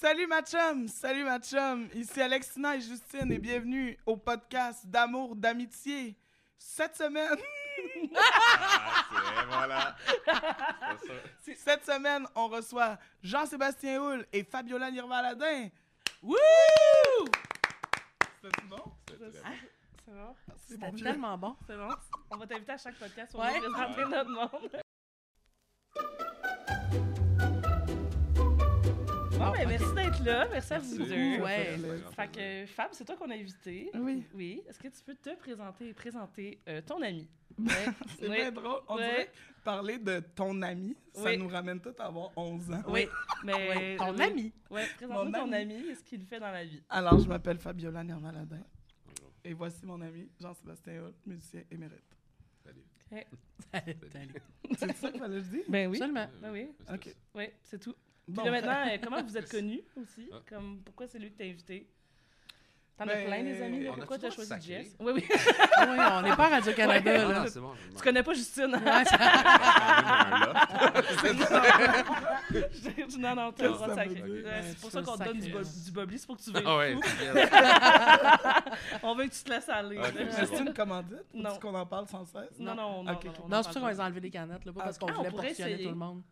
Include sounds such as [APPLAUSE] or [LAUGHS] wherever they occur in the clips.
Salut ma chum, salut ma chum. Ici Alexina et Justine et bienvenue au podcast d'amour, d'amitié. Cette semaine, Ah, c'est- voilà. C'est [LAUGHS] ça. cette semaine, on reçoit Jean-Sébastien Houle et Fabiola Nirvaladin. Wouh! C'était bon? C'était Ah, bon. C'est bon. tellement bon. C'est bon. On va t'inviter à chaque podcast pour Ouais. nous présenter Ouais. notre monde. Merci d'être là. Merci à vous deux. Ouais. Fait que. Fab, c'est toi qu'on a invité. Oui. Oui. Est-ce que tu peux te présenter et présenter euh, ton ami? [LAUGHS] C'est Oui. bien drôle. On Ouais. dirait que parler de ton ami, ça Oui. nous ramène tout à avoir 11 ans. Oui. Mais, ton oui. ami. Ouais, présente-nous Mon ton ami. et ce qu'il fait dans la vie. Alors, je m'appelle Fabiola Nirvaladin Bonjour. et voici mon ami Jean-Sébastien Houle, musicien émérite. Salut. Salut. C'est ça qu'il fallait que je dise? Ben oui. Absolument. Ben oui. Ok. Oui, c'est tout. Puis Bon. là, maintenant, euh, comment vous êtes [LAUGHS] connus aussi? Ah. Comme, pourquoi c'est lui que t'as invité? T'en Ben, as plein, des amis? là. Pourquoi t'as choisi sacrer? Jess? Oui, oui. Ah oui, on n'est pas à Radio-Canada, Ouais. Ah, là. non, c'est bon. je me Tu connais pas Justine? Ouais, ça- [LAUGHS] [LAUGHS] non, non, t'as? Euh, Ouais, C'est pour ça qu'on te donne du, bo- du bobli, c'est pour que tu veuilles Ah ouais, c'est. On veut que tu te laisses aller. C'est C'est une commandite? Non. Faut qu'on en parle sans cesse? Non, non, non. Non, c'est pour ça qu'on les a enlevé les canettes, là, pas Ah, parce qu'on ah, on voulait portionner tout le monde.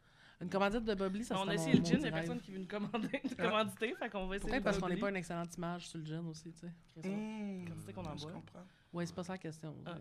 Une commandite de Bobli, ça On a essayé le gin, il n'y a personne qui veut nous commander, nous commanditer, fait qu'on va essayer Peut-être parce qu'on n'est pas une excellente image sur le gin aussi, tu sais. Mmh, Quantité qu'on en je boit. comprends. Ouais, c'est pas ça la question. Ah. ouais.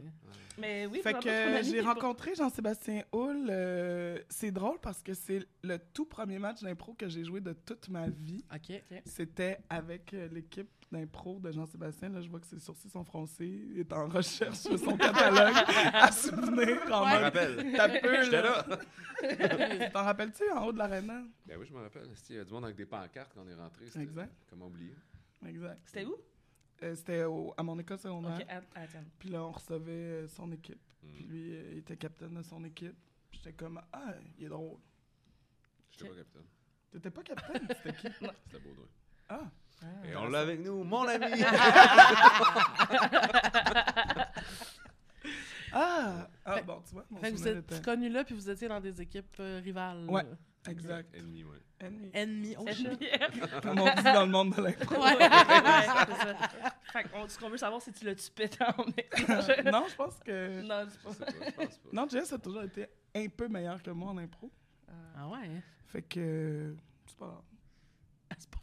Mais oui, Fait que j'ai pour- rencontré Jean-Sébastien Houle. euh, c'est drôle parce que c'est le tout premier match d'impro que j'ai joué de toute ma vie. OK. C'était avec euh, l'équipe d'impro de Jean-Sébastien. Là, je vois que ses sourcils sont froncés. Il est en recherche de son catalogue [LAUGHS] à souvenir. En Je me mode, rappelle. t'as peu, J'étais là. là. [LAUGHS] T'en rappelles-tu en haut de l'aréna? Ben oui, je me rappelle. Il y a du monde avec des pancartes quand on est rentré. c'était- Exact. Comment oublier? Exact. C'était où? Euh, C'était au- à mon école secondaire. Ok, à- attends. Puis là, on recevait euh, son équipe. Hmm. Puis lui, euh, il était capitaine de son équipe. Puis J'étais comme, ah, il est drôle. J'étais pas capitaine. T'étais pas capitaine, c'était qui? C'était Baudouin. Ah, Et on l'a avec nous, mon ami! [LAUGHS] ah, ah Fait- bon, tu vois, mon Fait que vous êtes était- connus là, puis vous étiez dans des équipes euh, rivales. Ouais. Exact. Ennemi, ouais. Ennemi. Ennemis. Oh, shit. NBF. Comme on dit dans le monde de l'impro. Ouais, [LAUGHS] ouais, c'est ça. Fait qu'on- ce qu'on veut savoir, c'est si tu l'as-tu pété en [LAUGHS] non, je pense que... Non, Je pas sais pas, je pense pas. Non, Jess a toujours été un peu meilleur que moi en impro. Ah ouais. hein? Fait que... C'est pas grave. C'est pas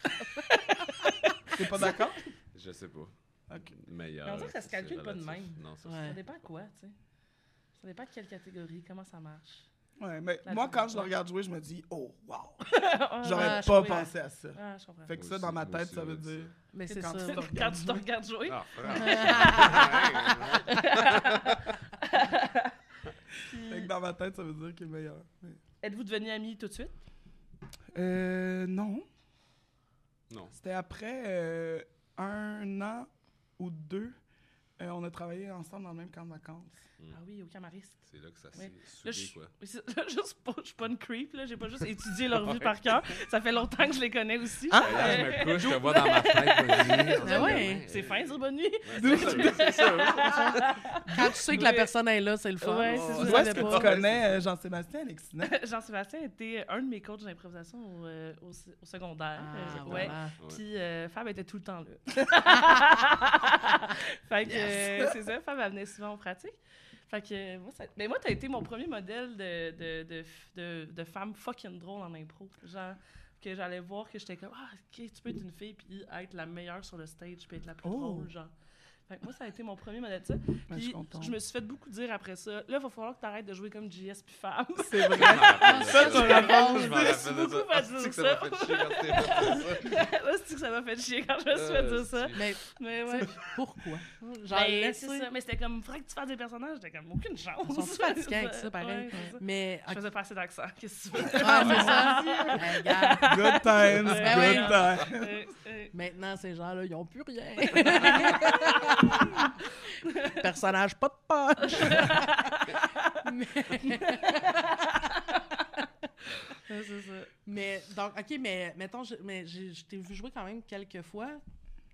[LAUGHS] T'es pas d'accord? Je sais pas. Ok. Meilleur. Mais on dirait que ça se c'est calcule pas de même. Non, ça Ouais. Ça dépend quoi, tu sais. Ça dépend de quelle catégorie, comment ça marche. Ouais, mais La moi, quand je le regarde jouer, je me dis, oh, wow! [LAUGHS] J'aurais Ah, pas comprends. pensé à ça. Ah, je comprends. Fait que ça, dans ma tête, aussi, ça veut dire... Mais c'est Quand ça. tu te Quand regardes tu te jouer. regardes jouer. Ah, [LAUGHS] Fait que dans ma tête, ça veut dire qu'il est meilleur. Mais- Êtes-vous devenus amis tout de suite? Euh, non. C'était après euh, un an ou deux, euh, on a travaillé ensemble dans le même camp de vacances. Ah oui, au camariste. C'est là que ça s'est Là, soudé, je, quoi. [LAUGHS] là, juste pas, je suis pas une creep, là. J'ai pas juste étudié leur [LAUGHS] vie par cœur. Ça fait longtemps que je les connais aussi. Ah! Là, je me couche, je te vois dans ma tête. vas-y. [LAUGHS] Ah ouais. C'est fin, dire bonne nuit. Ouais, c'est ça. Quand tu sais que la personne est là, c'est le fun. Ouais, Tu c'est ça. Est-ce que tu connais euh, Jean-Sébastien Alexina? Jean-Sébastien était un de mes coachs d'improvisation au, euh, au, au secondaire. Ah, Euh, ouais. voilà. Ouais. Puis euh, Fab était tout le temps là. fait que euh, c'est ça, Fab elle venait souvent en pratique. Fait que euh, moi, ça... Mais moi, t'as été mon premier modèle de, de, de, de, de femme fucking drôle en impro. Genre, que j'allais voir que j'étais comme, ah, ok, tu peux être une fille puis être la meilleure sur le stage puis être la plus Oh. drôle, genre. Fait que moi, ça a été mon premier modèle de ça. Ben, je Puis je me suis fait beaucoup dire après ça, là, il va falloir que tu arrêtes de jouer comme JS puis Fab. [LAUGHS] C'est vrai. Ça, tu Je me suis beaucoup ça. fait Ah, dire c'est que ça. ça m'a fait chier quand fait ça? [LAUGHS] C'est que ça m'a fait chier quand je me suis fait dire ça. Mais Mais ouais. pourquoi? Genre, Ben, c'est ça. Mais c'était comme, faudrait que tu fasses des personnages. J'étais comme, aucune chance. Ils sont fatigués avec ça, pareil. Ça. Mais. Je faisais pas assez d'accent. Qu'est-ce que tu veux? C'est ça. [LAUGHS] Good times, good times. Maintenant, ces gens-là, ils n'ont plus rien. [LAUGHS] Personnage pas de punch. mais, [LAUGHS] ouais, c'est ça. mais, donc, OK, mais mettons, je, mais j'ai- je t'ai vu jouer quand même quelques fois.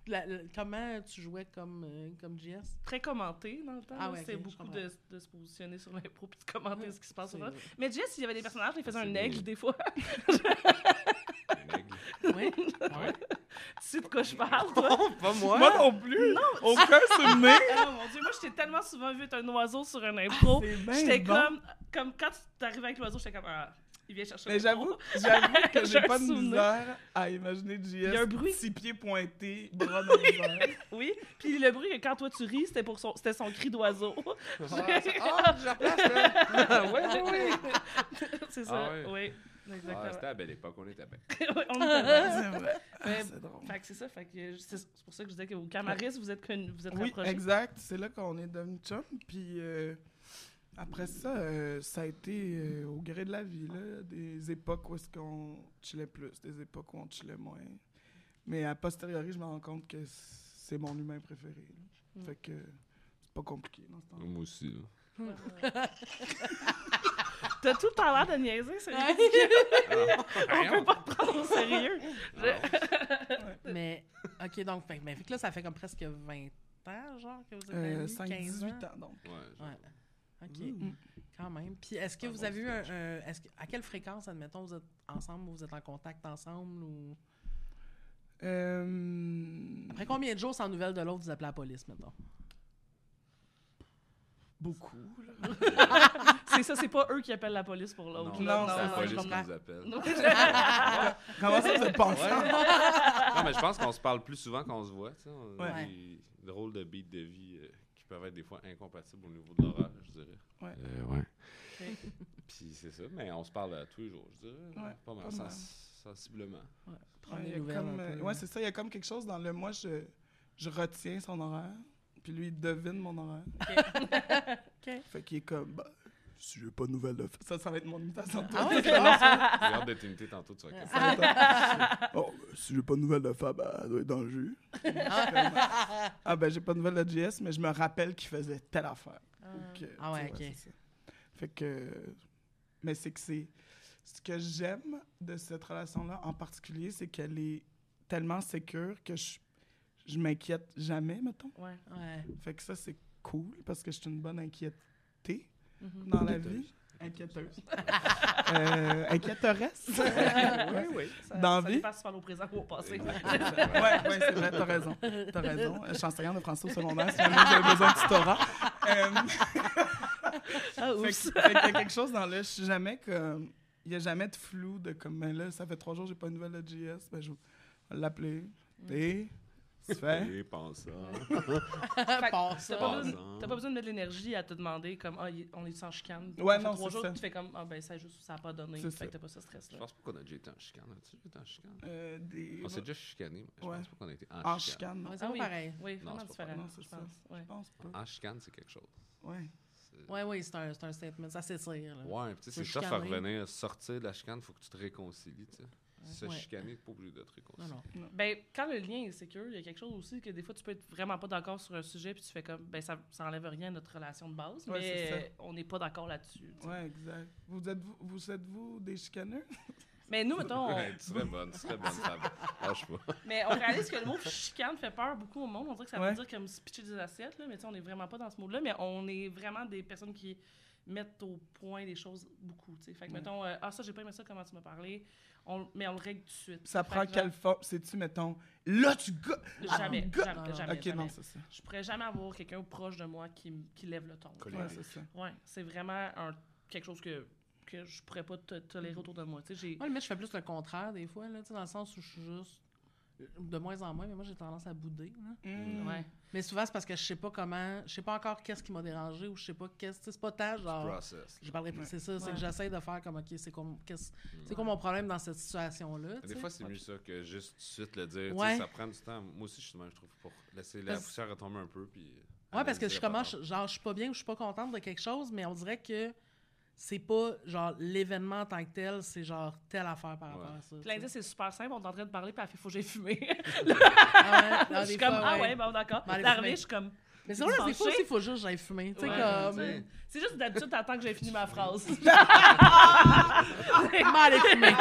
La- la- comment tu jouais comme, euh, comme JS? Très commenté dans le temps. Ah ouais, je beaucoup de, de se positionner sur l'impro puis de commenter ce qui se passe. C'est- sur Mais Jess, il y avait des personnages, il faisait C'est un aigle des fois. [LAUGHS] Oui. Ouais. [LAUGHS] Tu sais de quoi je parle, toi? Pas moi. Moi non plus! Aucun souvenir! [LAUGHS] Oh mon dieu, moi, je t'ai tellement souvent vu être un oiseau sur un impro. C'est bien J'étais bon. comme, comme quand tu arrives avec l'oiseau, j'étais comme, ah, il vient chercher Mais l'impro. j'avoue, j'avoue [LAUGHS] que J'ai pas de souvenir. misère à imaginer JS. Il y a un bruit. Six pieds pointés, bras dans les airs. Oui, puis le bruit que quand toi tu ris, c'était pour son, c'était son cri d'oiseau. Ah, ah, je replace, là. oui, oui, oui. c'est ça, Ah ouais. oui. Ah, Exactement. c'était à belle époque, on était bien. [LAUGHS] Oui, on était. C'est vrai. [LAUGHS] Ah, c'est drôle. Fait que c'est ça, fait que c'est pour ça que je disais qu'au Camaris, vous êtes connus, vous êtes Oui, rapprochés. exact. C'est là qu'on est devenus chum. Puis euh, après ça, euh, ça a été euh, au gré de la vie, là, des époques où est-ce qu'on chillait plus, des époques où on chillait moins. Mais a posteriori, je me rends compte que c'est mon humain préféré. là. Mm. Fait que c'est pas compliqué dans ce temps Moi aussi. là. [LAUGHS] T'as tout le temps l'air de niaiser, c'est Ouais. On peut pas te prendre au sérieux. Mais, OK, donc, fait, mais fait que là, ça fait comme presque 20 ans, genre, que vous êtes Euh, amis, 5, 15 18 ans? ans, donc. Ouais, je- Ouais. OK, Mm. quand même. Puis est-ce que vous bon avez eu un... est-ce que- à quelle fréquence, admettons, vous êtes ensemble ou vous êtes en contact ensemble ou... Euh, Après combien de jours sans nouvelles de l'autre, vous appelez la police, mettons? beaucoup. là. [LAUGHS] C'est ça, c'est pas eux qui appellent la police pour l'autre. Non, c'est la police qui nous appelle. [LAUGHS] Comment ça, vous êtes pas? [LAUGHS] Non, mais je pense qu'on se parle plus souvent qu'on se voit. tu sais. On a Ouais. des drôles de beats de vie euh, qui peuvent être des fois incompatibles au niveau de l'horaire, je dirais. Ouais. Euh, ouais. Puis c'est ça, mais on se parle euh, tous les jours, je dirais. Ouais, pas mal, pas sens- mal. sensiblement. Ouais, c'est ça. Il y a comme quelque chose dans le moi, je, je retiens son horaire, puis lui, il devine mon horaire. OK. [LAUGHS] Fait qu'il est comme, bah, si j'ai pas de nouvelles de Ça, ça va être mon imitation de toi. Ah. [LAUGHS] J'ai hâte d'être imité tantôt, tu vas Ah. [LAUGHS] oh, si j'ai pas de nouvelles de Fab, elle doit être dans le jus. Ah. ah, ben, j'ai pas de nouvelles de JS, mais je me rappelle qu'il faisait telle affaire. Ah ouais, ok. Fait que. Mais c'est que c'est. Ce que j'aime de cette relation-là en particulier, c'est qu'elle est tellement sécure que je, je m'inquiète jamais, mettons. Ouais. Ouais. Fait que ça, c'est cool parce que je suis une bonne inquiétée Mhm. dans la vie. Inquiéteuse. [LAUGHS] euh, inquiéteresse. oui, oui. Ça, Dans ça vie. dépasse par au présent ou au passé. Ouais, ouais, [LAUGHS] c'est vrai, t'as raison. T'as raison. Je suis enseignante de français au secondaire, si jamais avez besoin de tutorat. Euh, Ah, fait, fait qu'il y a quelque chose dans le. Je suis jamais comme. Il n'y a jamais de flou de comme, ben là, ça fait trois jours que j'ai pas de nouvelles de JS. Ben, je vais l'appeler. Et. Tu fais? Et pensant. [LAUGHS] T'as ça. pas, besoin, t'as pas besoin de mettre de l'énergie à te demander comme ah, il- on est sans chicane. Ouais, Ça fait non, trois c'est jours ça. tu fais comme ah ben ça juste ça a pas donné. C'est Fait ça. que t'as pas ce Je stress là. pense pas qu'on a déjà été en chicane. As-tu déjà été en chicane? Euh, des. On s'est déjà chicané, mais je Ouais. pense pas qu'on a été en, En chicane. chicane. Ouais, c'est Ah pas oui. pareil. Oui, Non, vraiment c'est pas différent. Non, c'est je ça. pense. Ouais. Je pense pas. En chicane, c'est quelque chose. Ouais. Ouais, oui, c'est un, c'est un statement. Ça s'étire. là. Ouais, puis tu sais, Faut c'est tough à chicaner. revenir, sortir de la chicane, faut que tu te réconcilies, tu sais. Se Ouais. chicaner, pas obligé de te Non, non. Ben, quand le lien est sécure, il y a quelque chose aussi que des fois tu peux être vraiment pas d'accord sur un sujet puis tu fais comme ben ça, ça enlève rien à notre relation de base, Ouais, mais ça. on n'est pas d'accord là-dessus. Ouais, exact. Vous êtes-vous vous, êtes-vous des chicaneux? [LAUGHS] Mais nous mettons, on- Ouais, tu serais bonne, tu serais bonne, Fab. Lâche pas. [LAUGHS] mais on réalise que le mot chicane fait peur beaucoup au monde. On dirait que ça Ouais. veut dire comme se pitcher des assiettes là, mais tu sais on est vraiment pas dans ce mot-là, mais on est vraiment des personnes qui mettent au point des choses beaucoup, tu sais. Fait que Ouais. mettons euh, ah ça j'ai pas aimé ça comment tu m'as parlé, on, mais on le règle tout de suite. Ça Fait prend que genre, quelle forme? C'est-tu, mettons, là, tu go... Jamais, go- jamais, jamais, Ok, jamais. non, c'est ça. Je pourrais jamais avoir quelqu'un proche de moi qui, m- qui lève le ton. Ouais, c'est ça. Ouais, c'est vraiment un, quelque chose que, que je pourrais pas to- tolérer autour de moi. Tu sais, j'ai... Moi, limite, je fais plus le contraire des fois, là, tu sais, dans le sens où je suis juste. De moins en moins, mais moi, j'ai tendance à bouder. là. Mm. Ouais. Mais souvent, c'est parce que je sais pas comment. Je sais pas encore qu'est-ce qui m'a dérangé ou je sais pas qu'est-ce. tu sais, C'est pas tant, genre. Process. Je parlerai plus. Ouais. C'est ça, c'est que j'essaie de faire comme, OK, c'est quoi, c'est quoi mon problème dans cette situation-là? tu Des fois, c'est mieux ça que juste tout de suite le dire. Tu Ouais. sais, ça prend du temps. Moi aussi, je suis de même, je trouve, pour laisser la Parce- poussière retomber un peu. Puis Ouais, parce que je commence, genre, je suis pas bien ou je suis pas contente de quelque chose, mais on dirait que c'est pas, genre, l'événement en tant que tel, c'est, genre, telle affaire par rapport Ouais. à ça. L'indice, c'est super simple. On est en train de parler, puis elle fait « faut que j'aille fumer [LAUGHS] Ah ouais, non, Je suis comme « fois, Ah ouais, bon, d'accord. » fumer. je suis comme... Mais c'est vrai, des fois aussi, il faut juste que j'aille fumer. Tu sais, Ouais, comme. C'est juste d'habitude, t'attends que j'ai fini ma phrase. [LAUGHS] [LAUGHS] Comment aller fumer?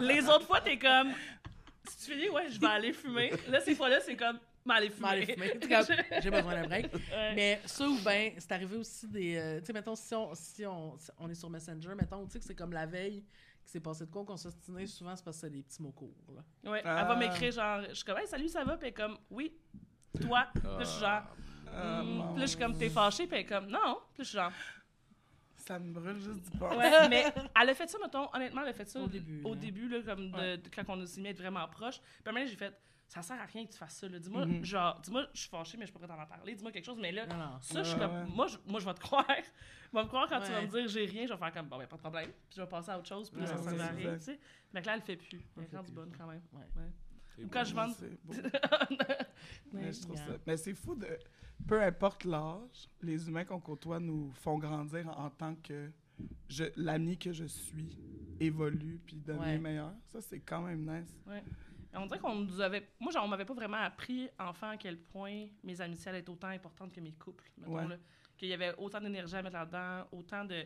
Les autres fois, t'es comme... Si tu finis, ouais, je vais aller fumer. Là, ces fois-là, c'est comme... M'aller fumer. fumer? J'ai besoin d'un break. Ouais. Mais ça ou bien, c'est arrivé aussi des. euh, tu sais, mettons, si on, si, on, si on est sur Messenger, mettons, tu sais, que c'est comme la veille qu'il s'est passé de quoi, qu'on s'ostinait, souvent, c'est parce que c'est des petits mots courts. Là. Ouais, Ah. elle va m'écrire genre, je suis comme, hey, salut, ça va? Puis elle est comme, oui, toi? Puis je suis genre, Ah. Puis là, je suis comme, t'es fâché? Puis elle est comme, non. Puis là, je suis genre, Ça me brûle juste du penser. ouais, mais elle a fait ça, mettons, honnêtement, elle a fait ça Au début, Au là. début, là, comme de, Ouais. de- quand on s'est mis à être vraiment proche. Puis j'ai fait, ça sert à rien que tu fasses ça, là. Dis-moi, Mhm. genre, dis-moi, je suis fâchée, mais je pourrais t'en en parler. Dis-moi quelque chose, mais là, Non, non. ça, je Ouais, comme, ouais. moi, je, moi, je vais te croire. [LAUGHS] Je vais me croire quand tu vas me dire j'ai rien, je vais faire comme, bon, ben, pas de problème. Puis je vais passer à autre chose, puis là, ça sert à rien, tu sais. Mais que là, elle le fait plus. Elle est fait rendue bonne quand même. Ouais. Ouais. C'est Ou quand bon. je vends. C'est beau. [LAUGHS] Ouais, Mais je trouve ça. Mais c'est fou de. Peu importe l'âge, les humains qu'on côtoie nous font grandir en tant que je, l'ami que je suis évolue puis devient Ouais. meilleur. Ça, c'est quand même nice. On dirait qu'on nous avait. Moi, genre, on m'avait pas vraiment appris, enfant, à quel point mes amitiés allaient être autant importantes que mes couples. Ouais. Qu'il y avait autant d'énergie à mettre là-dedans, autant de,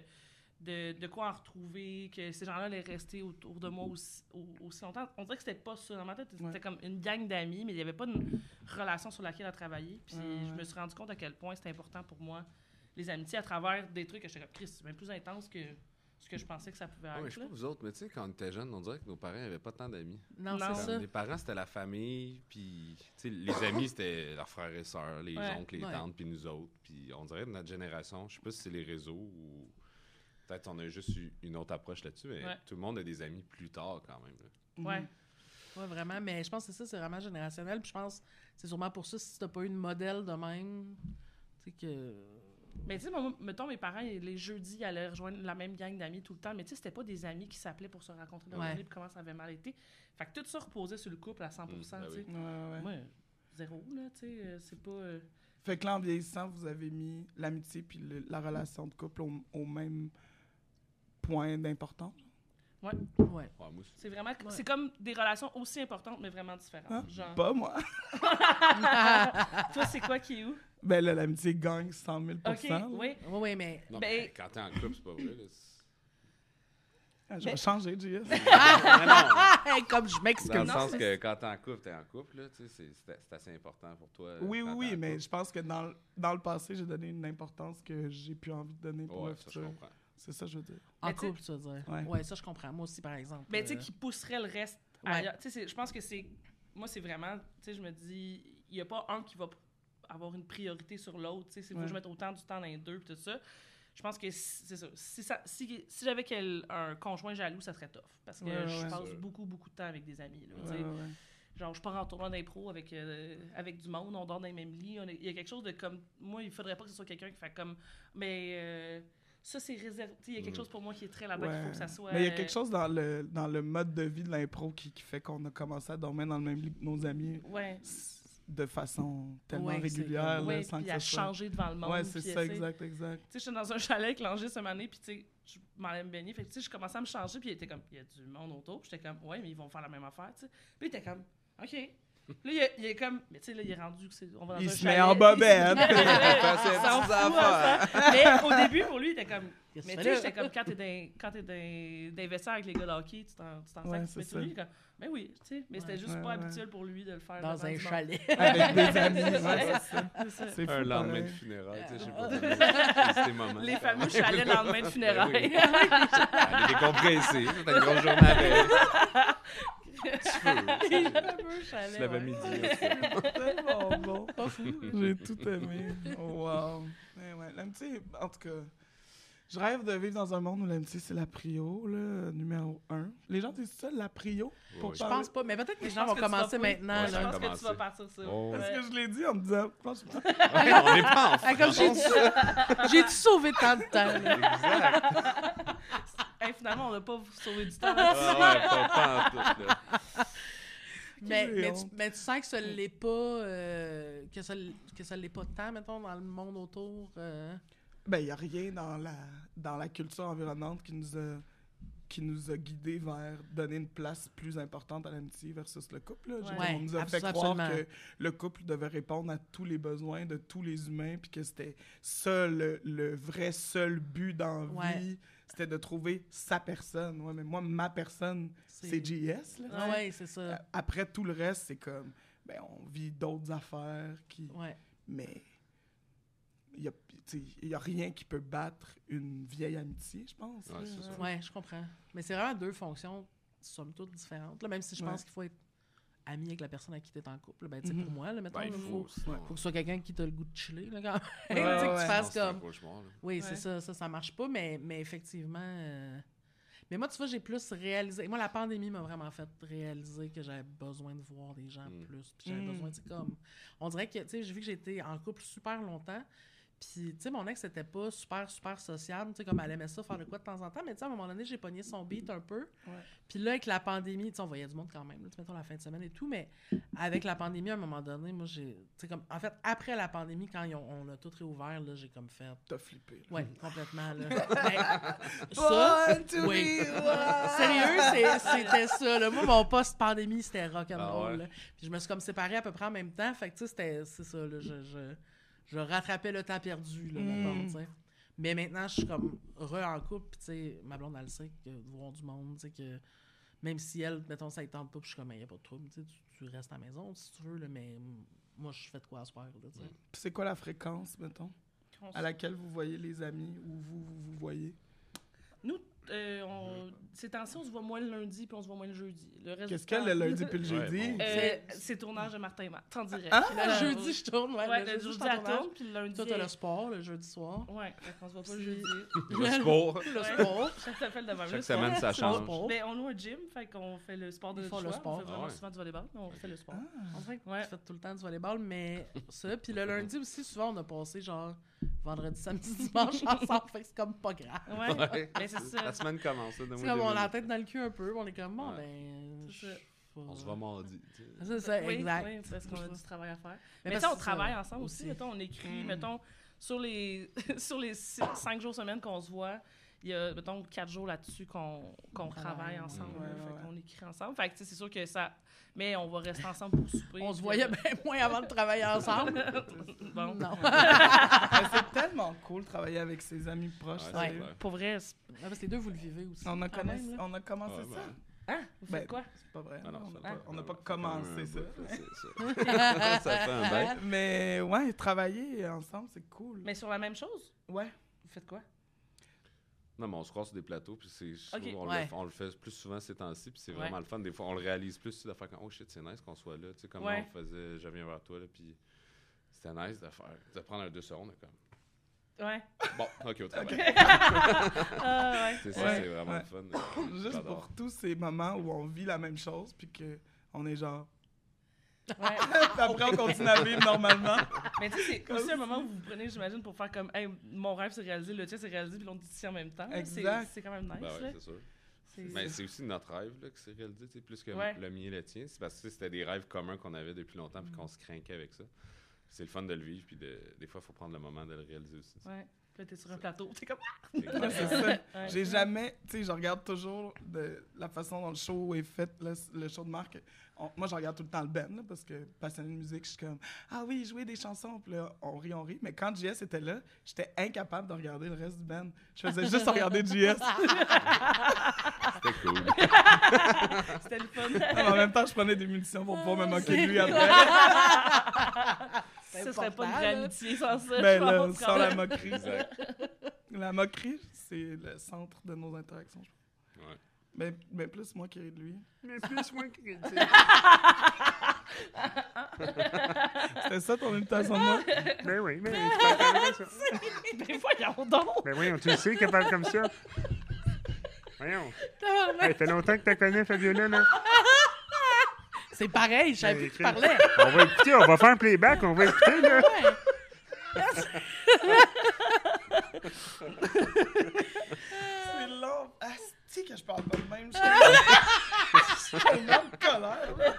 de, de quoi en retrouver, que ces gens-là allaient rester autour de moi aussi, au- aussi longtemps. On dirait que c'était pas ça. Dans ma tête, c'était Ouais. comme une gang d'amis, mais il y avait pas une relation sur laquelle à travailler. Puis Ouais, je me suis rendu compte à quel point c'était important pour moi, les amitiés, à travers des trucs que j'étais comme, Chris, c'est même plus intense que ce que je pensais que ça pouvait Ouais, être. mais je sais pas vous autres, mais tu sais, quand on était jeunes, on dirait que nos parents n'avaient pas tant d'amis. Non, Non. c'est ça. Les parents, c'était la famille, puis tu sais, les amis, [COUGHS] c'était leurs frères et sœurs, les Ouais. oncles, les Ouais. tantes, puis nous autres. Puis on dirait de notre génération, je sais pas si c'est les réseaux ou peut-être on a juste eu une autre approche là-dessus, mais Ouais. tout le monde a des amis plus tard quand même. là. Ouais. Mhm. Ouais, vraiment. Mais je pense que c'est ça, c'est vraiment générationnel. Puis je pense que c'est sûrement pour ça, si t'as pas eu de modèle de même, tu sais que. Mais tu sais, mettons, mes parents, les jeudis, ils allaient rejoindre la même gang d'amis tout le temps. Mais tu sais, c'était pas des amis qui s'appelaient pour se rencontrer dans Ouais. puis comment ça avait mal été. Fait que tout ça reposait sur le couple à 100 Mm, ben tu sais. oui. Ouais, ouais. Moi, zéro, là, tu sais. euh, C'est pas. euh, Fait que là, en vieillissant, vous avez mis l'amitié puis le- la relation de couple au, au même point d'importance? Ouais. Ouais, aussi. C'est vraiment. Ouais. C'est comme des relations aussi importantes, mais vraiment différentes. Hein? Genre. Pas moi. [LAUGHS] Toi, c'est quoi qui est où? Ben là, l'amitié gagne 100 000 Ok, oui. Oui, oui, mais. Non, Ben- mais quand t'es en couple, c'est pas vrai. Là. Ah, Je vais changer, JS. [LAUGHS] non, non. Comme je m'excuse. Dans le sens c'est- que quand t'es en couple, t'es en couple, là, tu sais, c'est- c'est c'est assez important pour toi. Oui, oui, oui, mais je pense que dans, le- dans le passé, j'ai donné une importance que j'ai plus envie de donner pour Ouais, le ça, je futur. comprends. C'est ça, que je veux dire. En couple, tu veux dire. Ouais. Ouais. ça, je comprends. Moi aussi, par exemple. Mais tu sais, euh, qui pousserait le reste Ouais. ailleurs. Tu sais, je pense que c'est. Moi, c'est vraiment. Tu sais, je me dis, il n'y a pas un qui va avoir une priorité sur l'autre. Tu sais, c'est faut que je Ouais. mette autant du temps dans les deux, puis tout ça. Je pense que c'est ça. Si, ça, si, si j'avais quel- un conjoint jaloux, ça serait tough. Parce que Ouais, je ouais. passe beaucoup, beaucoup de temps avec des amis. là, Ouais, ouais, ouais. Genre, je pars en tournoi d'impro avec, euh, avec du monde, on dort dans les mêmes lits. Il y a quelque chose de comme. Moi, il faudrait pas que ce soit quelqu'un qui fait comme. Mais euh, ça, c'est réservé. Il y a quelque chose pour moi qui est très là-dedans, qu'il faut Ouais. que ça soit. Mais il y a quelque chose dans le, dans le mode de vie de l'impro qui, qui fait qu'on a commencé à dormir dans le même lit que nos amis Ouais. De façon tellement Ouais, régulière, là, Oui, sans puis que ça soit... changer devant le monde. Ouais, c'est ça, exact, exact. Tu sais, j'étais dans un [LAUGHS] chalet avec l'Angers cette année, puis tu sais, je m'en allais me baigner. Fait que, tu sais, je commençais à me changer, puis il était comme, il y a du monde autour. J'étais comme, ouais, mais ils vont faire la même affaire, tu sais. Puis il était comme, OK. Là, il est, il est comme, mais tu sais, là, il est rendu, c'est- on va dans Il un se met en bobette. [LAUGHS] Il hein. Mais au début, pour lui, il était comme, mais tu sais, j'étais comme, quand t'es vestiaires avec les gars de hockey, tu t'en, tu t'en Ouais, c'est Mais ça. lui, comme, mais oui, tu sais. Mais c'était juste Ouais, pas habituel pour lui de le faire. dans un chalet. [LAUGHS] Avec des amis, c'est ça. Un lendemain de funérailles, tu sais, je sais pas. c'est ces [LAUGHS] moments. Les fameux chalets le lendemain de Ben funérailles. Elle est décompressée, c'était une grosse journée avec. Le fameux Tu l'avais ouais. mis C'est tellement bon. J'ai tout aimé. Oh, wow. Mais ouais, l'amitié, en tout cas, je rêve de vivre dans un monde où l'amitié, c'est la prio, là, numéro un. Les gens disent ça, la prio? Pour Oui. Je pense pas, mais peut-être que les gens vont commencer maintenant. Ouais, Je pense que tu vas partir ça. Oh. Parce que je l'ai dit en me disant, franchement, Ouais, on n'est pas en Ah, comme j'ai. J'ai-tu sauvé tant de temps? là? Exact. Hey, finalement, on n'a pas sauvé du temps. Ah ouais, pas, pas en tout, là. Mais, tu, mais tu sens que ça l'est pas, euh, que ça, l- que ça l'est pas tant, mettons, dans le monde autour. euh? Ben, il n'y a rien dans la, dans la culture environnante qui nous a qui nous a guidés vers donner une place plus importante à l'amitié versus le couple. là. Ouais. on nous a fait croire absolument. que le couple devait répondre à tous les besoins de tous les humains, puis que c'était ça le, le vrai seul but dans Ouais. vie, c'était de trouver sa personne. Ouais, mais moi, ma personne, c'est JS. Ah c'est ça. Après, tout le reste, c'est comme, ben, on vit d'autres affaires qui... Mais il y a, il y a rien qui peut battre une vieille amitié, je pense. Ça. Ouais, je comprends. Mais c'est vraiment deux fonctions, somme toute, différentes. Là, même si je Ouais. pense qu'il faut être ami avec la personne avec qui tu es en couple. Ben, tu sais, Mhm. pour moi, là, mettons, Ben, il faut, faut. que ce soit quelqu'un qui t'a le goût de chiller, là, quand même. Ouais, [LAUGHS] Tu sais, que ouais, tu ouais. fasses sinon, c'est un comme... Oui, Ouais. c'est ça, ça, ça marche pas, mais, mais effectivement... euh, Mais moi, tu vois, j'ai plus réalisé... Moi, la pandémie m'a vraiment fait réaliser que j'avais besoin de voir des gens Mm. plus. Puis j'avais Mm. besoin, tu comme... On dirait que, tu sais, j'ai vu que j'étais en couple super longtemps, puis, tu sais, mon ex, c'était pas super, super sociable, tu sais, comme elle aimait ça, faire de quoi de temps en temps, mais tu sais, à un moment donné, j'ai pogné son beat un peu. Puis là, avec la pandémie, tu sais, on voyait du monde quand même, tu sais, mettons la fin de semaine et tout, mais avec la pandémie, à un moment donné, moi, j'ai... Tu sais, comme... En fait, après la pandémie, quand ont- on a tout réouvert, là, j'ai comme fait... T'as flippé. là. Ouais, complètement, là. [LAUGHS] Ben, ça, oui. Sérieux, c'était ça. Là. Moi, mon post-pandémie, c'était rock'n'roll. Ah ouais? Puis je me suis comme séparée à peu près en même temps. Fait que, tu sais, c'était- c'est ça. Là, je, je, je rattrapais le temps perdu, là, Mm. tu sais. Mais maintenant, je suis comme re en couple. Tu sais, ma blonde, elle le sait, que de voir du monde, tu sais, que même si elle, mettons, ça ne tente pas, puis je suis comme, il n'y a pas de trouble, tu restes à la maison si tu veux, là, mais moi, je fais de quoi à soir, là, tu sais. Puis c'est quoi la fréquence, mettons, On à laquelle vous voyez les amis ou vous vous, vous voyez? Nous, euh, on... ces temps-ci, on se voit moins le lundi puis on se voit moins le jeudi. Le reste Qu'est-ce du temps- que le lundi puis le Ouais, jeudi? bon. Euh, C'est- tournage de Martin et Matt, en direct. Ah! Le jeudi, je tourne. Ouais, Ouais, le le jeudi, je jeudi, tourne, puis le lundi... Toi, t'as le sport le jeudi soir. Ouais, fait qu'on se voit pas le Puis- jeudi. Le sport. Le Ouais. sport. Chaque semaine de même. Chaque semaine, ça Le change. sport. Mais on loue un gym, fait qu'on fait le sport de font le choix. sport. On fait vraiment Ah ouais. souvent du volleyball, mais on fait le sport. Ah. On Ouais. fais tout le temps du volleyball, mais [LAUGHS] ça. Puis le lundi aussi, souvent, on a passé genre vendredi, samedi, dimanche ensemble. Fait que c'est comme pas grave. Ouais, Ouais. mais c'est ça. La semaine commence, là, C'est donne-moi comme deux on a la tête dans le cul un peu. On est comme, bon, Ouais. ben. C'est ça. je- On se voit mardi. C'est ça, Oui, exact. oui, parce qu'on a du travail à faire. Mais, sais, on travaille ensemble aussi. aussi. Mettons, on écrit, Mm. mettons, sur les, [LAUGHS] sur les six- cinq jours semaine qu'on se voit, il y a, mettons, quatre jours là-dessus qu'on qu'on On travaille ensemble. ouais, là. ouais, fait ouais. qu'on écrit ensemble. Fait que, tu sais, c'est sûr que ça... Mais on va rester ensemble pour souper. On se voyait bien moins avant de travailler ensemble. [LAUGHS] Bon. Non. [LAUGHS] C'est tellement cool de travailler avec ses amis proches. Pour vrai, parce que les deux, vous le vivez aussi. On a, quand commencé- même, là. on a commencé Ouais, ça. Hein? Vous Ben, faites quoi? C'est pas vrai. ah non, on n'a pas, on commencé ça. ça. [LAUGHS] Ça fait un bail. Mais ouais, travailler ensemble, c'est cool. Mais sur la même chose? Ouais. Vous faites quoi? Non, mais on se croise sur des plateaux, puis c'est, on, Ouais. le, on le fait plus souvent ces temps-ci, puis c'est Ouais. vraiment le fun. Des fois, on le réalise plus, de faire comme, oh shit, c'est nice qu'on soit là. Tu sais, comme Ouais. on faisait, je viens vers toi, là, puis c'était nice de faire, de prendre un deux secondes, comme, Ouais. bon, ok, au travail. [LAUGHS] Ah, ouais. C'est ça, Ouais. c'est vraiment Ouais. le fun. [COUGHS] Juste pour tous ces moments où on vit la même chose, puis qu'on est genre. Ouais. [LAUGHS] Après, on continue à vivre normalement. Mais tu sais, c'est Comme aussi un moment où vous prenez, j'imagine, pour faire comme, hey, mon rêve s'est réalisé, le tien s'est réalisé, puis l'autre dit ici en même temps. C'est- quand même nice. Ben ouais, là. c'est sûr. C'est- Mais c'est aussi notre rêve là, que c'est réalisé, plus que Ouais. le mien et le tien. C'est parce que c'était des rêves communs qu'on avait depuis longtemps puis qu'on se craquait avec ça. C'est le fun de le vivre, puis de, des fois, il faut prendre le moment de le réaliser aussi. Ouais. Puis là, t'es sur un plateau. T'es comme. Ouais, [LAUGHS] c'est ça. Ouais. J'ai jamais, tu sais, je regarde toujours de la façon dont le show est fait, le, le show de Marc. On- moi, je regarde tout le temps le band, là, parce que passionné de musique, je suis comme, ah oui, jouer des chansons, puis là, on rit, on rit. Mais quand JS était là, j'étais incapable de regarder le reste du band. Je faisais juste regarder JS. [LAUGHS] C'était cool. C'était le fun. En même temps, je prenais des munitions pour pouvoir me moquer de lui après. [LAUGHS] Ça serait pas une vraie amitié sans ça. Ben je là, pense, sans la moquerie. [LAUGHS] La moquerie, c'est le centre de nos interactions. je pense. Ouais. Mais, mais plus moi qui ris de lui. Mais plus moins que [LAUGHS] C'était ça ton imitation de moi? Ben oui, mais [LAUGHS] tu comme ça. Ben voyons donc. Ben voyons, tu le sais qu'elle parle comme ça. Voyons. Hey, fait longtemps que tu connais, Fabiola, là. C'est pareil, je savais Ben, plus qui écoute. parlait. On va écouter, on va faire un playback, on va écouter, là. C'est long. Asti que je parle pas de même. Je suis tellement de colère. là.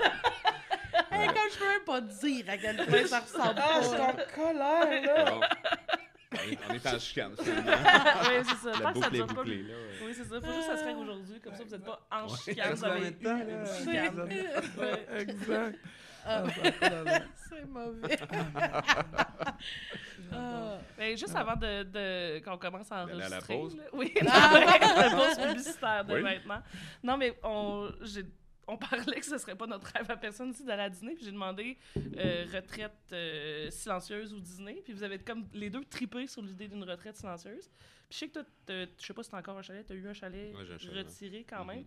Hey, comme je peux même pas dire à quel point ça ressemble Ah, je suis pas. en colère, là. En chicane, [LAUGHS] finalement. oui, c'est ça. La Tant que ça boucle est bouclée, là. ouais. Oui, c'est ça. Faut juste que ça se règle aujourd'hui. Comme ça, vous êtes pas en chicane. Vous avez une là. chicane. [LAUGHS] [LAUGHS] Exact. Ah, Ah, ça c'est mauvais. Ah. Ben, juste avant de, de- qu'on commence à D'aller à la enregistrer. pause? là. Oui, la pause publicitaire de Oui. maintenant. Non, mais on, j'ai- on parlait que ce serait pas notre rêve à personne ici d'aller à dîner, puis j'ai demandé euh, retraite euh, silencieuse ou Disney, puis vous avez comme les deux tripé sur l'idée d'une retraite silencieuse. Puis je sais que toi, je sais pas si t'as encore un chalet, t'as eu un chalet Ouais, j'ai un chalet, retiré quand Mhm. même.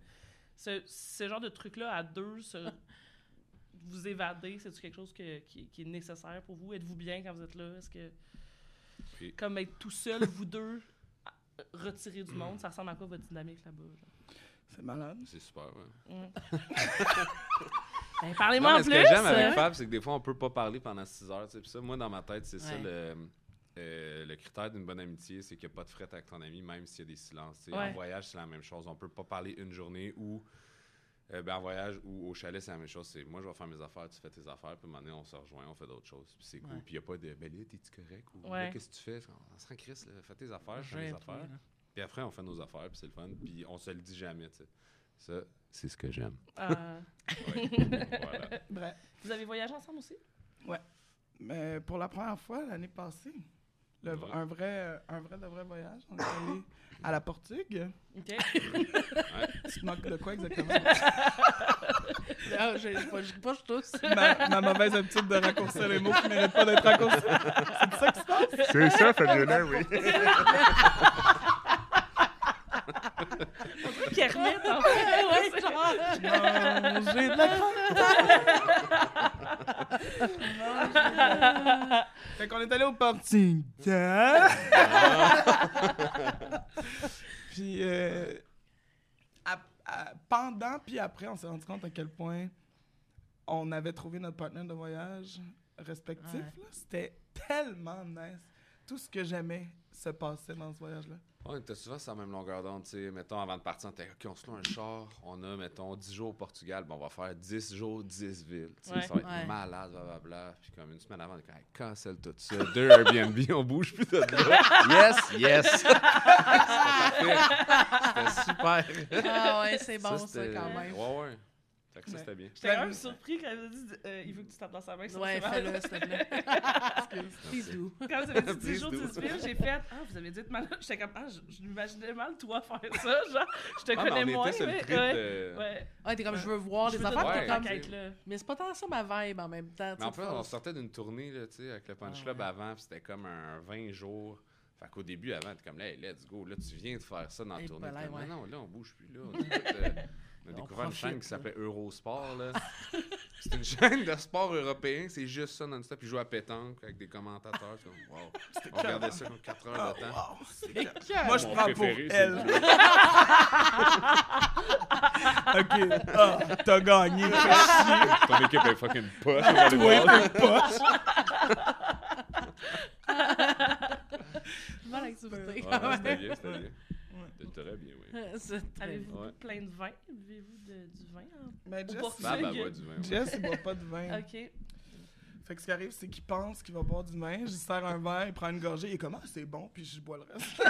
Ce, ce genre de truc-là à deux, se- [LAUGHS] vous évader, c'est quelque chose que- qui, qui est nécessaire pour vous? Êtes-vous bien quand vous êtes là? Est-ce que, Puis- comme être tout seul, vous deux, retirés du monde, ça ressemble à quoi votre dynamique là-bas? C'est malade. C'est super, ouais. Mm. [LAUGHS] ben, parlez-moi en mais ce plus! que j'aime avec? Fab, c'est que des fois, on peut pas parler pendant 6 heures. tu sais. Puis ça, moi, dans ma tête, c'est ça le, euh, le critère d'une bonne amitié, c'est qu'il n'y a pas de fret avec ton ami, même s'il y a des silences. Ouais. En voyage, c'est la même chose. On peut pas parler une journée ou euh, ben, en voyage ou au chalet, c'est la même chose. C'est moi, je vais faire mes affaires, tu fais tes affaires, puis maintenant, on se rejoint, on fait d'autres choses. Puis c'est cool. Ouais. Puis il n'y a pas de ben là, t'es-tu correct ou Ouais. qu'est-ce que tu fais? On se rend Chris, là, fais tes affaires, je fais mes un affaires. Puis après, on fait nos affaires, puis c'est le fun. Puis on se le dit jamais, tu sais. Ça, c'est ce que j'aime. Ah. [LAUGHS] Ouais. voilà. Bref. vous avez voyagé ensemble aussi? Mais pour la première fois l'année passée, le- Ouais. un, vrai, un vrai de vrai voyage, on est allé à la Portugue. OK. [LAUGHS] Tu te moques de quoi exactement? [LAUGHS] Je je- pas, je tousse. ma, ma mauvaise habitude de raccourcir les mots qui ne méritent pas d'être raccourcis. C'est ça qui se passe? C'est ça, Fabiola, oui. Kermit, en fait. Ouais, genre. Manger de la. [LAUGHS] Fait qu'on est allé au Portugal. puis euh, à- à- pendant puis après, on s'est rendu compte à quel point on avait trouvé notre partenaire de voyage respectif. Ouais. C'était tellement nice. Tout ce que j'aimais se passait dans ce voyage-là. On était souvent sur la même longueur d'onde, tu sais. Mettons, avant de partir, on était, OK, on se loue un char. On a, mettons, 10 jours au Portugal. Ben, on va faire 10 jours, 10 villes. Ouais. ça va être Ouais. malade, blablabla. Puis comme une semaine avant, on est comme, Hey, cancel tout ça. Deux Airbnb, [LAUGHS] on bouge plus de là. Yes, yes. [LAUGHS] C'était parfait. C'était super. Ah ouais, c'est bon ça, c'était- quand même. Ouais, ouais. Fait que ça, c'était bien. J'étais quand même surpris quand elle a dit euh, il veut que tu tapes dans sa main. Ouais, fais-le, s'il te plaît. [LAUGHS] Do. Quand vous avez dit 10 Please jours, do. 10 villes, j'ai fait Ah, vous avez dit être malade. [LAUGHS] J'étais comme Ah, je, m'imaginais mal, toi, faire ça. [LAUGHS] Genre, je te Ah, mais connais on moins. était sur le mais- ouais. de... Ouais. Ouais, t'es comme, je veux voir Je des affaires, Ouais. comme... là. Mais c'est pas tant ça ma vibe en même temps. Mais en faut- on sortait d'une tournée, là, tu sais, avec le Punch Ah Club avant, puis c'était comme un 20 jours. Fait qu'au début, avant, t'es comme là, hey, let's go, là, tu viens de faire ça dans la tournée. ouais. Non, là, on bouge plus, là. On, euh, on a découvert une chaîne qui s'appelait Eurosport, là. [LAUGHS] C'est une chaîne de sport européen, c'est juste ça non-stop. Ils jouent à pétanque avec des commentateurs. C'est comme, wow. [LAUGHS] On regardait ça comme 4 heures de temps. Ah, wow, c'est Mais clair. que- Moi, je prends pour elle. [LAUGHS] OK. Ah, t'as gagné. chier. Ton équipe est fucking poche. on va aller Toi, voir. t'es poche. Bonne activité. Ouais, quand ouais, c'était bien, c'était bien. Très bien, oui. [LAUGHS] Avez-vous Ouais. plein de vin? Buvez-vous du vin hein? Mais Au Jess, elle boit du vin. ouais. Jess, il boit pas de vin. Ok. Fait que ce qui arrive, c'est qu'il pense qu'il va boire du vin. Je lui sers un verre, il prend une gorgée, il est comme, ah, c'est bon, puis je bois le reste. [LAUGHS]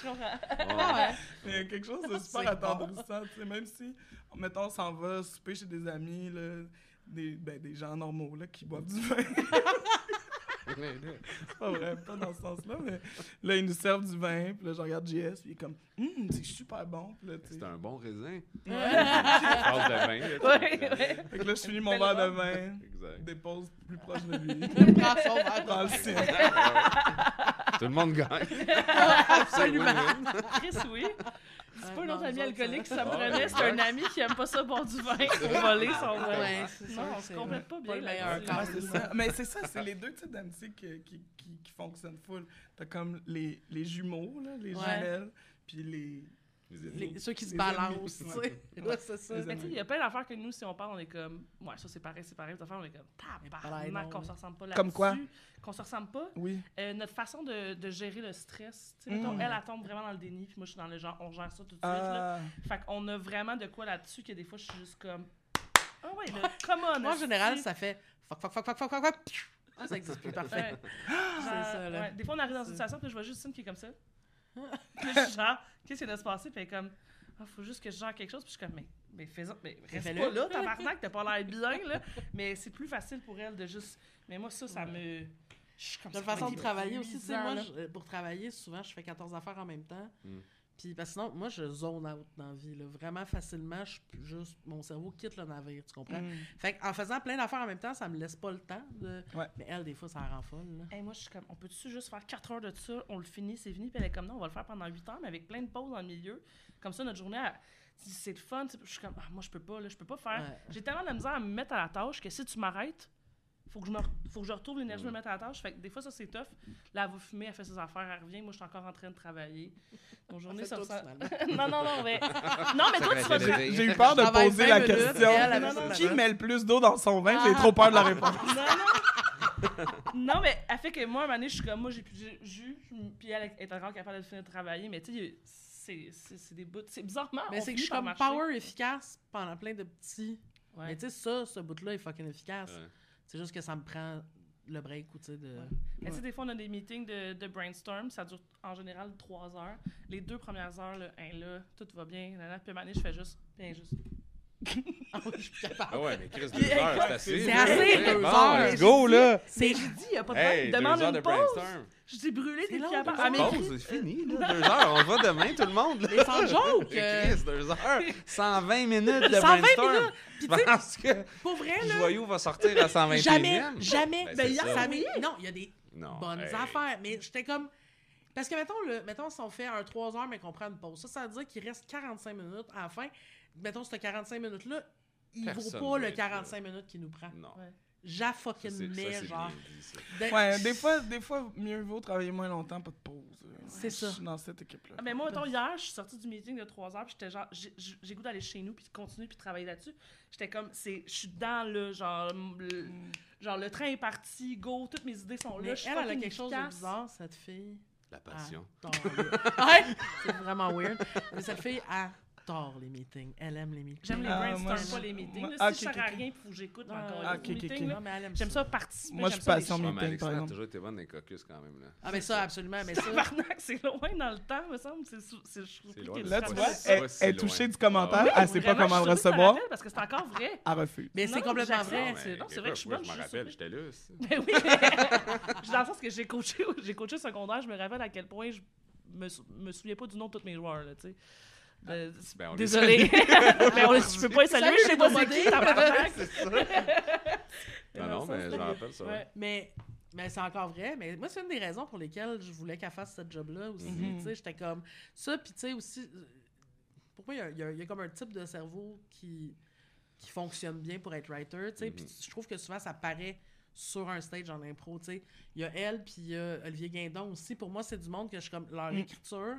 Je comprends. Ah ouais. Mais il y a quelque chose de super attendrissant, tu sais, même si, mettons, on s'en va souper chez des amis, là, des, ben, des gens normaux, là, qui boivent du vin. [LAUGHS] C'est pas vrai, pas dans ce sens-là, mais là, ils nous servent du vin, puis là, je regarde JS, puis il est comme, hum, c'est super bon, puis là, tu sais. C'est un bon raisin. Ouais. Phrase de vin. là, tu Ouais, sais. ouais. Fait que là, je finis mon verre de vin, [LAUGHS] Exact. dépose plus proche de lui, [LAUGHS] Prends son verre. dans le ciel. Tout le monde gagne. [LAUGHS] Absolument. Chris, oui. C'est pas un non, autre ami alcoolique, ça- ça me prenait. C'est un ami qui aime pas ça boire du vin pour voler son vin. Ouais, Non, on se complète pas bien Ouais, c'est ça. [LAUGHS] Mais c'est ça, c'est les deux types d'amitié qui, qui, qui, qui fonctionnent full. T'as comme les, les jumeaux, là, les Ouais. jumelles, puis les... Les ceux qui se balancent, tu sais. Ouais, c'est ça. Les Mais tu sais, il y a plein d'affaires que nous, si on parle, on est comme, ouais, ça c'est pareil, c'est pareil. D'autres affaires, on est comme, tabarnak, non. qu'on se ressemble pas là-dessus. Comme quoi? Qu'on se ressemble pas. Oui. Euh, notre façon de, de gérer le stress. Tu sais, mettons, Mm. elle, elle tombe vraiment dans le déni, puis moi, je suis dans le genre, on gère ça tout de suite. là. Ah, Fait qu'on a vraiment de quoi là-dessus que des fois, je suis juste comme, ah ouais, là, come on. Moi, en général, ça fait fuck, fuck, fuck, fuck, fuck, fuck, fuck. Ah, ça existe plus, parfait. Ouais. [LAUGHS] Genre, ça, là. ouais. Des fois, on arrive dans une C'est- situation, puis je vois juste une qui est comme ça. [LAUGHS] Genre, qu'est-ce qui de se passer? Puis elle est comme, ah, faut juste que je gère quelque chose. Puis je suis comme, mais, mais fais-en, mais reste Fais-le. pas là, tabarnak, t'as pas l'air bien, là. Mais c'est plus facile pour elle de juste. Mais moi, ça, ça me. Je suis comme ça, façon de travailler aussi, tu sais, épuisant, moi, je- pour travailler, souvent, je fais 14 affaires en même temps. Mm. Puis parce que sinon, moi, je zone out dans la vie. Là. Vraiment facilement, je juste. Mon cerveau quitte le navire, tu comprends? Mm. Fait en faisant plein d'affaires en même temps, ça me laisse pas le temps de. Ouais. Mais elle, des fois, ça la rend folle. Là. Hey, moi, je suis comme, on peut-tu juste faire 4 heures de ça, on le finit, c'est fini, puis elle est comme, non, on va le faire pendant 8 heures, mais avec plein de pauses dans le milieu. Comme ça, notre journée, elle- c'est le fun. Je suis comme, ah, moi, je peux pas, là, je peux pas faire. Ouais. J'ai tellement de la misère à me mettre à la tâche que si tu m'arrêtes, faut que je me re- faut que je retrouve l'énergie de me mettre à la tâche. Fait que des fois, ça, c'est tough. Là, elle va fumer, elle fait ses affaires, elle revient. Moi, je suis encore en train de travailler. Mon journée, ça ressemble- [LAUGHS] non, non, non, mais. [LAUGHS] Non, mais toi, tu vas. J'ai j'ai eu peur de poser 20 la question. Qui met le plus d'eau dans son vin? J'ai trop peur de la réponse. Non, non. non, mais elle fait que moi, à un moment donné, je suis comme, moi, j'ai plus de jus, puis elle est encore capable de finir de travailler, mais tu sais, c'est- des bouts. C'est bizarrement. Mais c'est que je suis comme marcher. power efficace pendant plein de petits. Ouais. Mais tu sais, ça, ce bout-là est fucking efficace. Ouais. C'est juste que ça me prend le break ou tu sais de. Ouais. Sais, des fois, on a des meetings de, de brainstorm, ça dure en général trois heures. Les deux premières heures, là, hein, là tout va bien, nanana, puis à un moment donné, je fais juste, bien juste. Ah oui, je suis capable. Ah ouais, mais Chris, deux heures, c'est assez. c'est assez, deux bon, heures. Let's go, là! C'est, j'ai dit, il n'y a pas de Hey, temps. Demande une de pause. Je t'ai brûlé, C'est t'es long, capable. deux Elle heures. m'écrit- Pause, c'est fini, là. [LAUGHS] Deux heures, on va demain, tout le monde, là. Mais sans joke! [LAUGHS] Mais euh, Chris, deux heures, 120 minutes de 120 brainstorm. minutes! Puis tu sais, Parce que pour vrai, là. joyau va sortir à 121 Jamais, jamais. Ben, Ben, ça. ça Non, il y a des Non, bonnes hey. affaires. Mais j'étais comme. Parce que, mettons, le, mettons, si on fait un 3 heures, mais qu'on prend une pause, ça, ça veut dire qu'il reste 45 minutes à la fin. Mettons, ce 45 minutes-là, il Personne vaut pas le être là. 45 minutes qu'il nous prend. Non. Ouais. J'a fucking genre. bien dit, ça. de- Ouais, des fois, des fois, mieux vaut travailler moins longtemps, pas de pause. C'est ça. Je suis dans cette équipe-là. Ah, Mais moi, mettons, hier, je suis sortie du meeting de 3 heures, puis j'étais genre, j'ai- goût d'aller chez nous, puis de continuer, puis de travailler là-dessus. J'étais comme, c'est, je suis dans le genre, le, genre, le train est parti, go, toutes mes idées sont là. Mais je suis elle, elle a quelque chose de bizarre, cette fille. La passion. Les- [LAUGHS] ouais, c'est vraiment weird. Mais cette fille adore les meetings. Elle aime les meetings. J'aime les Ah, brainstorms, pas les meetings. moi- là, ah, si je ok, sers à rien, il faut que j'écoute Ah, encore les meetings, J'aime ça participer. Moi, je suis. Ouais, mais meeting, par exemple. toujours été bonne dans les caucus quand même, là. Ah, mais ça, absolument. Mais ça. C'est loin dans le temps, me semble. C'est, Là, tu pas vois, elle pas est touchée du commentaire, Ah elle sait pas comment le recevoir, Parce que c'est encore vrai. elle refuse. Mais c'est complètement vrai. c'est- non, c'est écoute, vrai que je suis bonne, Je me rappelle, j'étais là. [LAUGHS] aussi. Ben oui, mais je suis dans le sens que j'ai coaché, [LAUGHS] j'ai coaché au secondaire, je me rappelle à quel point je me, me souviens pas du nom de tous mes joueurs, là, tu sais. Euh, Ben, on les Désolé. mais [LAUGHS] on, je peux pas les saluer, je sais pas c'est qui, ça. [LAUGHS] Non, non, mais je de- rappelle ça. Ouais. Mais, mais c'est encore vrai. Mais moi, c'est une des raisons pour lesquelles je voulais qu'elle fasse ce job-là aussi. Mhm. Tu sais, j'étais comme ça. Puis, tu sais, aussi, euh, pour moi, il y a- y, y comme un type de cerveau qui, qui fonctionne bien pour être writer. Tu sais, puis Mhm. je trouve que souvent, ça paraît sur un stage en impro. Tu sais, il y a elle, puis il y a Olivier Guindon aussi. Pour moi, c'est du monde que je suis comme. Leur Mm. écriture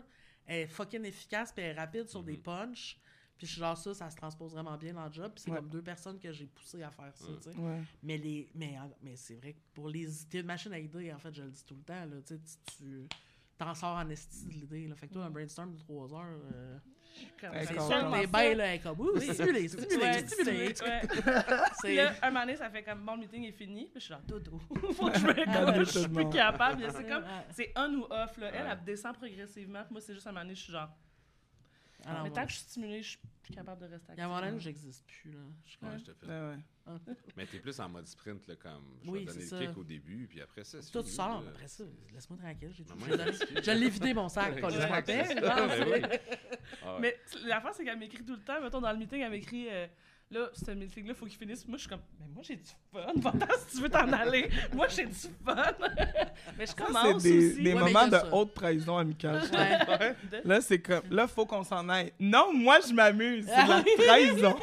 est fucking efficace, puis elle est rapide sur des Mhm. punchs. Puis je suis genre ça, ça se transpose vraiment bien dans le job. Puis c'est Ouais. comme deux personnes que j'ai poussé à faire ça, tu sais. Ouais. Mais, les, mais, en- mais c'est vrai que pour les idées de machine à idées, en fait, je le dis tout le temps, là, tu sais, tu- tu t'en sors en esti de l'idée. Fait que toi, un brainstorm de 3 heures, euh, c'est quand- sûrement t'es bien là, elle est comme, ouh, stimulé, stimulé, stimulé. là, un moment donné, ça fait comme bon, le meeting est fini. Puis je suis genre, dodo. [LAUGHS] Faut que je me Calme calme. Je suis plus capable. C'est comme, c'est on ou off. Là. Elle, elle descend progressivement. Moi, c'est juste un moment donné, je suis genre. Alors, mais tant que je suis stimulée, je suis plus capable de rester Il y a un moment donné où active. j'existe plus, là. Je suis comme, Ouais, je te fais. Ouais, ouais. [LAUGHS] Mais t'es plus en mode sprint, là, comme je Oui, vais donner c'est le ça. kick au début, puis après ça, c'est Tout fini, sort, là. après ça, laisse-moi tranquille, j'ai tout. Je l'ai vidé mon sac, quand je m'appelle. ben. [LAUGHS] Ah. Mais l'affaire, c'est qu'elle m'écrit tout le temps. Mettons, dans le meeting, elle m'écrit euh, Là, ce meeting-là, faut qu'il finisse. Moi, je suis comme Mais moi, j'ai du fun. [LAUGHS] Va-t'en si tu veux t'en aller. Moi, j'ai du fun. [LAUGHS] mais je Ça, commence c'est des, aussi. des Ouais, mais moments il y a de ça. haute trahison amicale. Ouais. Là, c'est comme, là, faut qu'on s'en aille. Non, moi, je m'amuse. C'est [LAUGHS] la trahison.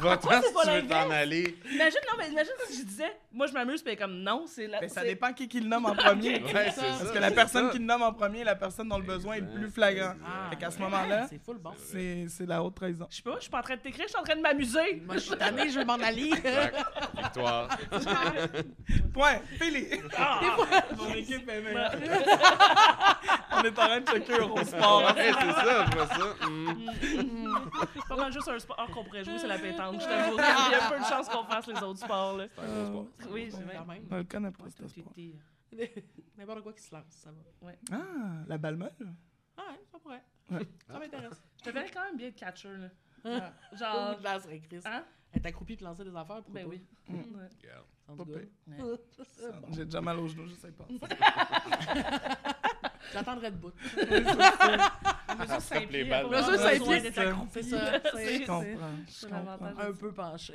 Va-t'en si pas tu veux t'en aller? Imagine, non, mais imagine si je disais Moi, je m'amuse, puis elle est comme Non, c'est la. Mais ça c'est- dépend qui, qui le nomme en premier. Ouais, c'est ça. Parce ça, que la personne ça. qui le nomme en premier est la personne dont le besoin est le plus flagrant. Ah, Fait qu'à ce moment-là, C'est bon. c'est la haute trahison. Je sais pas, je suis pas en train de t'écrire, je suis en train de m'amuser. Moi, je suis tannée, je veux m'en aller. Victoire. [LAUGHS] Point. Fili. Ah! Mon équipe est meilleure. On est en train de checker Eurosport. hein. Ouais, c'est ça, je vois ça. Mm. C'est pas mal juste un sport qu'on pourrait jouer, c'est la pétanque. Je t'avoue. Il y a peu de chances qu'on fasse les autres sports. Là. C'est un gros sport. Oui, c'est Bon, vrai. quand même. On le connaît pas, Ouais, ce sport. était- N'importe quoi qui se lance, ça va. Ah, la balle molle? Ah ouais, ça pourrait. Ouais. Ça m'intéresse. Je te verrais quand même bien de catcher. Là. Ah. Genre. Je lancerais Chris. Hein? Être accroupi puis lancer des affaires pour Ben oui. Mm. Ouais. J'ai déjà mal aux genoux, je sais pas. [LAUGHS] J'attendrai. [LAUGHS] Mesure balles. pas Mesure pieds. accroupi. C'est ça. Je comprends. Un peu penché.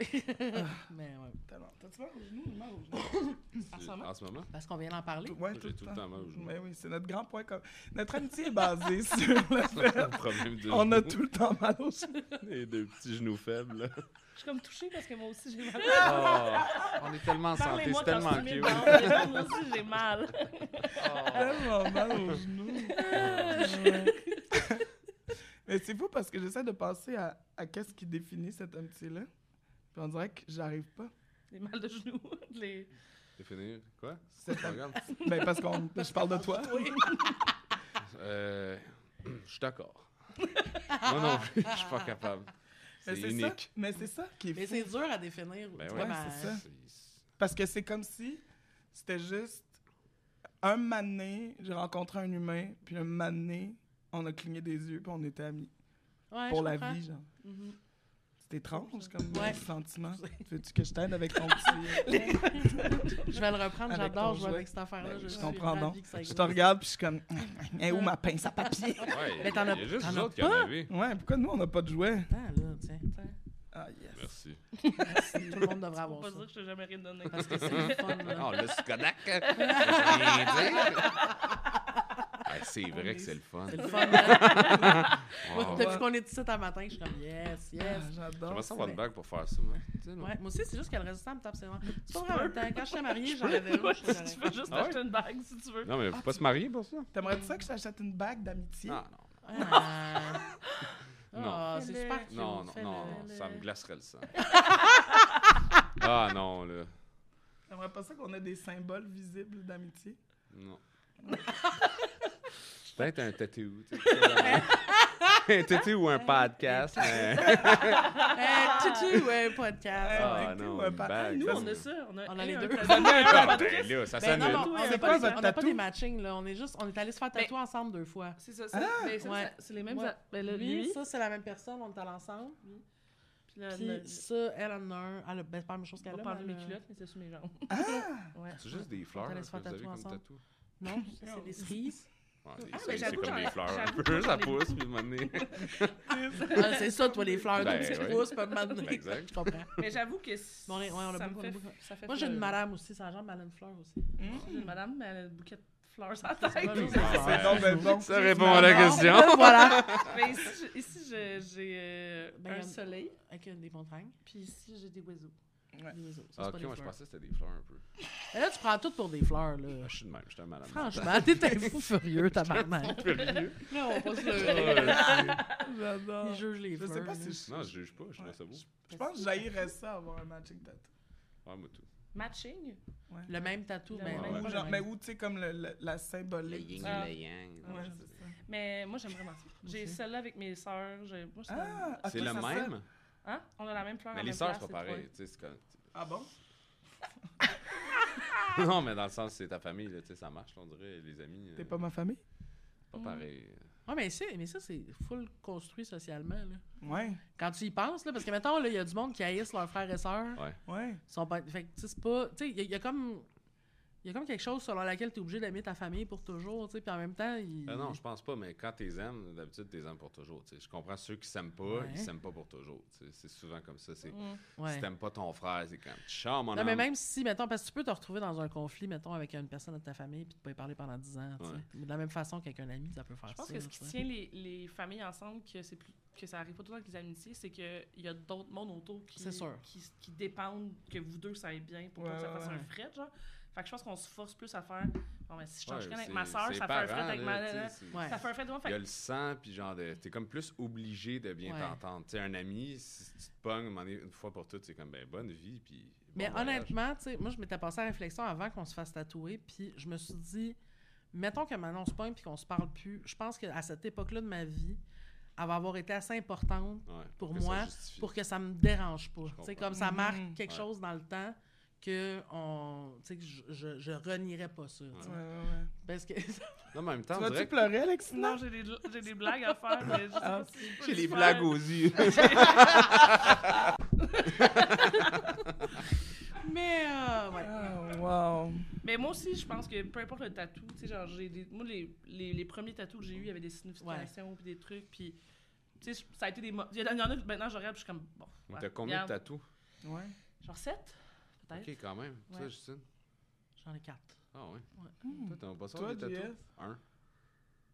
Mais ouais. Tellement. T'as-tu mal aux genoux ou mal aux genoux? En ce moment? En ce moment? Parce qu'on vient d'en parler. Ouais, tout le temps mal aux genoux. Mais oui, c'est notre grand point commun. Notre amitié est basée [LAUGHS] sur le fait Le problème de on a tout le temps mal aux genoux. Les deux petits genoux faibles. Je suis comme touchée parce que moi aussi j'ai mal. Oh, on est tellement en santé, c'est tellement cute. Moi aussi j'ai mal. Tellement mal aux genoux. Mais c'est fou parce que j'essaie de penser à, à qu'est-ce qui définit cette amitié-là. Puis on dirait que j'arrive pas. Les mal de genoux. [LAUGHS] Les... Définir quoi? C'est Pas grave. [LAUGHS] Ben parce qu'on je parle de toi. [LAUGHS] Euh, je suis d'accord. Moi non plus, je suis pas capable. Mais C'est ça. Mais c'est ça qui est Mais fou. c'est dur à définir. Ben ouais, c'est ça. Parce que c'est comme si c'était juste un mané, j'ai rencontré un humain, puis un mané, on a cligné des yeux, puis on était amis. Ouais, pour la comprends. vie, genre. Mhm. C'est étrange comme Ouais. sentiment. [LAUGHS] Veux-tu que je t'aide avec ton petit. [LAUGHS] Je vais le reprendre, j'adore jouer jouet? avec cette affaire-là. Ben, je comprends donc. Je te regarde, puis je suis comme. Eh, où ma pince à papier? Ouais, Mais t'en as- il y a juste as pas? Ouais, pourquoi nous, on n'a pas de jouets? Attends. Ah, yes. Merci. Merci. Tout le monde devrait avoir pas ça. dire que je t'ai jamais rien donné. Parce que c'est le [LAUGHS] fun, là. Oh, le Skodak! je peux rien dire. Ah, c'est vrai que c'est le fun. C'est le fun. hein? [LAUGHS] Wow. Depuis qu'on est ici ce matin, je suis comme yes, Ah, yes. J'adore. J'aimerais ça avoir une bague pour faire ça, moi. Ouais, moi aussi, c'est juste que le résistant me tape ses nerfs. C'est pas vrai en même temps. Quand j'étais mariée, j'en avais une. je tu veux juste Ah ouais? acheter une bague si tu veux. Non, mais faut pas se marier pour ça. T'aimerais ça que je t'achète une bague d'amitié? Non, non. [LAUGHS] Ah, Non. C'est super cute. Non, non, fais-le. non, non, ça me glacerait le sang. [LAUGHS] ah non, là. T'aimerais pas ça qu'on ait des symboles visibles d'amitié? Non. [LAUGHS] Peut-être un tatou. [LAUGHS] un tatou ou un podcast. Eh, tutu, ouais, podcast. Ah non, pas- bague. Nous, ça, on a ça. On a, On a les un deux. un podcast. ben ça Ben on C'est n'a quoi pas, votre on n'a pas des matchings, là. On est juste, on est allé se faire Mais- tatouer ensemble deux fois. C'est ça, ça. Ah! ça, ça- c'est les mêmes. Ben Lui, ça, c'est la même personne, on est allé ensemble. puis ça, elle en a un. Elle a, ben, pas la même chose on qu'elle a. mais mes culottes, mais c'est sur mes jambes. Ah! Ouais. C'est juste des fleurs allait que se faire vous avez tatouer comme ensemble. tatou. Non, ça, c'est des cerises. Ouais, Ah, c'est- ben, comme des fleurs un peu. Ça pousse, puis donné. [LAUGHS] Ah, c'est ça, toi, les fleurs, Ben, donc c'est ouais. pousse, pas Ben, exact. Je comprends. Mais j'avoue que Bon, on est- ouais, on a ça me beaucoup, on a fait, beaucoup. ça fait Moi, j'ai une madame aussi, sa jambe, elle a une fleur aussi. J'ai une madame, mais elle a un bouquet de fleurs sur la tête. Ben bon. Ça répond à la question. voilà. Mais [LAUGHS] ici, je- ici j'ai euh, Ben, un soleil, Avec des montagnes. puis ici, j'ai des oiseaux. Ouais. Ah, ok, moi je pensais que c'était des fleurs un peu. Mais là, tu prends tout pour des fleurs, là. Ah, je suis de même, je suis un malade. Franchement, t'es un fou furieux, tabarnak. [LAUGHS] Furieux. Là, on va pas se Ouais, le... J'adore. Il juge les Je fleurs. sais pas si je... Non, je juge pas, je trouve ça beau. Je pense que j'haïrais ça, avoir un matching tattoo. Ouais, moi tout. Matching? Le même tatou, Le mais même. pas Ou le genre, même. mais où, tu sais, comme le- le- la symbolique. yin du- Ah. et le yang. Ouais, c'est ça. Mais moi, j'aime vraiment ça. J'ai celle-là avec mes sœurs. Moi, c'est Ah, C'est le même, Hein? On a la même fleur. mais en les même sœurs, place, c'est pas c'est pareil. tu sais, c'est comme- Ah bon? [LAUGHS] Non, mais dans le sens, c'est ta famille, là, tu sais, ça marche, là, on dirait, les amis. euh, T'es pas ma famille? pas pareil. Ouais, mais, c'est- mais ça, c'est full construit socialement, là. Ouais, Quand tu y penses, là, parce que, mettons, là, il y a du monde qui haïssent leurs frères et sœurs. Ouais. ouais. Ils sont pas... Fait que, tu sais, c'est pas... Tu sais, il y, a- il y a comme... Il y a comme quelque chose selon laquelle tu es obligé d'aimer ta famille pour toujours, tu sais, puis en même temps, il... Ah non, je pense pas, mais quand t'es aimes, d'habitude, t'es aimes pour toujours. tu sais. Je comprends ceux qui s'aiment pas, Ouais. ils s'aiment pas pour toujours. tu sais. C'est souvent comme ça. C'est, Mm. Ouais. Si t'aimes pas ton frère, c'est comme Ciao, mon Non, mais même si, mettons, parce que tu peux te retrouver dans un conflit, mettons, avec une personne de ta famille, puis tu peux y parler pendant 10 ans, tu sais. Ouais. Mais de la même façon qu'avec un ami, ça peut faire Je pense ça. que ce tu qui tient les, les familles ensemble, que c'est plus que ça arrive pas tout le temps avec les amitiés, c'est qu'il y a d'autres mondes autour qui, dépendent que vous deux ça aille bien pour Ouais, que ça fasse ouais. un fret, genre. Fait que je pense qu'on se force plus à faire. Bon, ben, si je Ouais, t'enchaîne avec ma soeur, ça fait un fret avec là, ma. Ouais. Ça fait un fret de moi. Il y a le sang, puis genre, de- t'es comme plus obligé de bien Ouais. t'entendre. Tu sais, un ami, si tu te pognes, une fois pour toutes, c'est comme, ben, bonne vie, puis. Mais voyage. honnêtement, tu sais, moi, je m'étais passé à la réflexion avant qu'on se fasse tatouer, puis je me suis dit, mettons que maintenant on se pogne puis qu'on se parle plus, je pense qu'à cette époque-là de ma vie, elle va avoir été assez importante Ouais, pour ça moi, pour que ça me dérange pas. Tu sais, comme ça marque Mhm. quelque chose dans le temps que on, tu sais, que je, je, je renierais pas ça. Ouais, ouais, ouais. Parce que [LAUGHS] Non, mais en même temps, Tu on vas-tu pleurer, Alexina? Non, j'ai des, j'ai des blagues à faire, mais je sais Ah, j'ai faire. blagues aux yeux. [LAUGHS] mais euh, ouais. Ah, wow. Mais moi aussi, je pense que peu importe le tatou, tu sais, genre, j'ai des. Moi, les, les, les premiers tatous que j'ai eus, il y avait des significations, puis des trucs, puis. Tu sais, ça a été des. mo- Il y en a maintenant, je regarde, puis je suis comme. Bon. T'as combien de tatous? Ouais. Genre 7, peut-être. Ok, quand même. Ça, Ouais. Justine? J'en ai quatre. Ah ouais. Ouais. Toi, t'as pas ça, Toi, des? Un.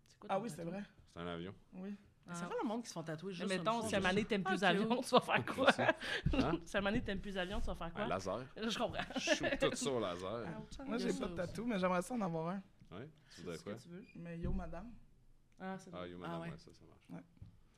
C'est quoi Ah oui, c'est vrai. C'est un avion. Oui. Ah. C'est pas le monde qui se font tatouer Mais juste mettons, une si à Mané t'aimes plus Ah, avion, cute. tu vas faire quoi? Hein? [LAUGHS] si à Mané t'aimes plus avion, tu vas faire quoi? Un laser. [LAUGHS] Je comprends. Je shoot tout ça au laser. Moi, j'ai ça pas de tatou, mais j'aimerais ça en avoir un. Ouais? Tu C'est voudrais ce quoi? que tu veux. Mais yo, madame. Ah, c'est Ah, yo, madame, ouais. ouais, ça, ça marche.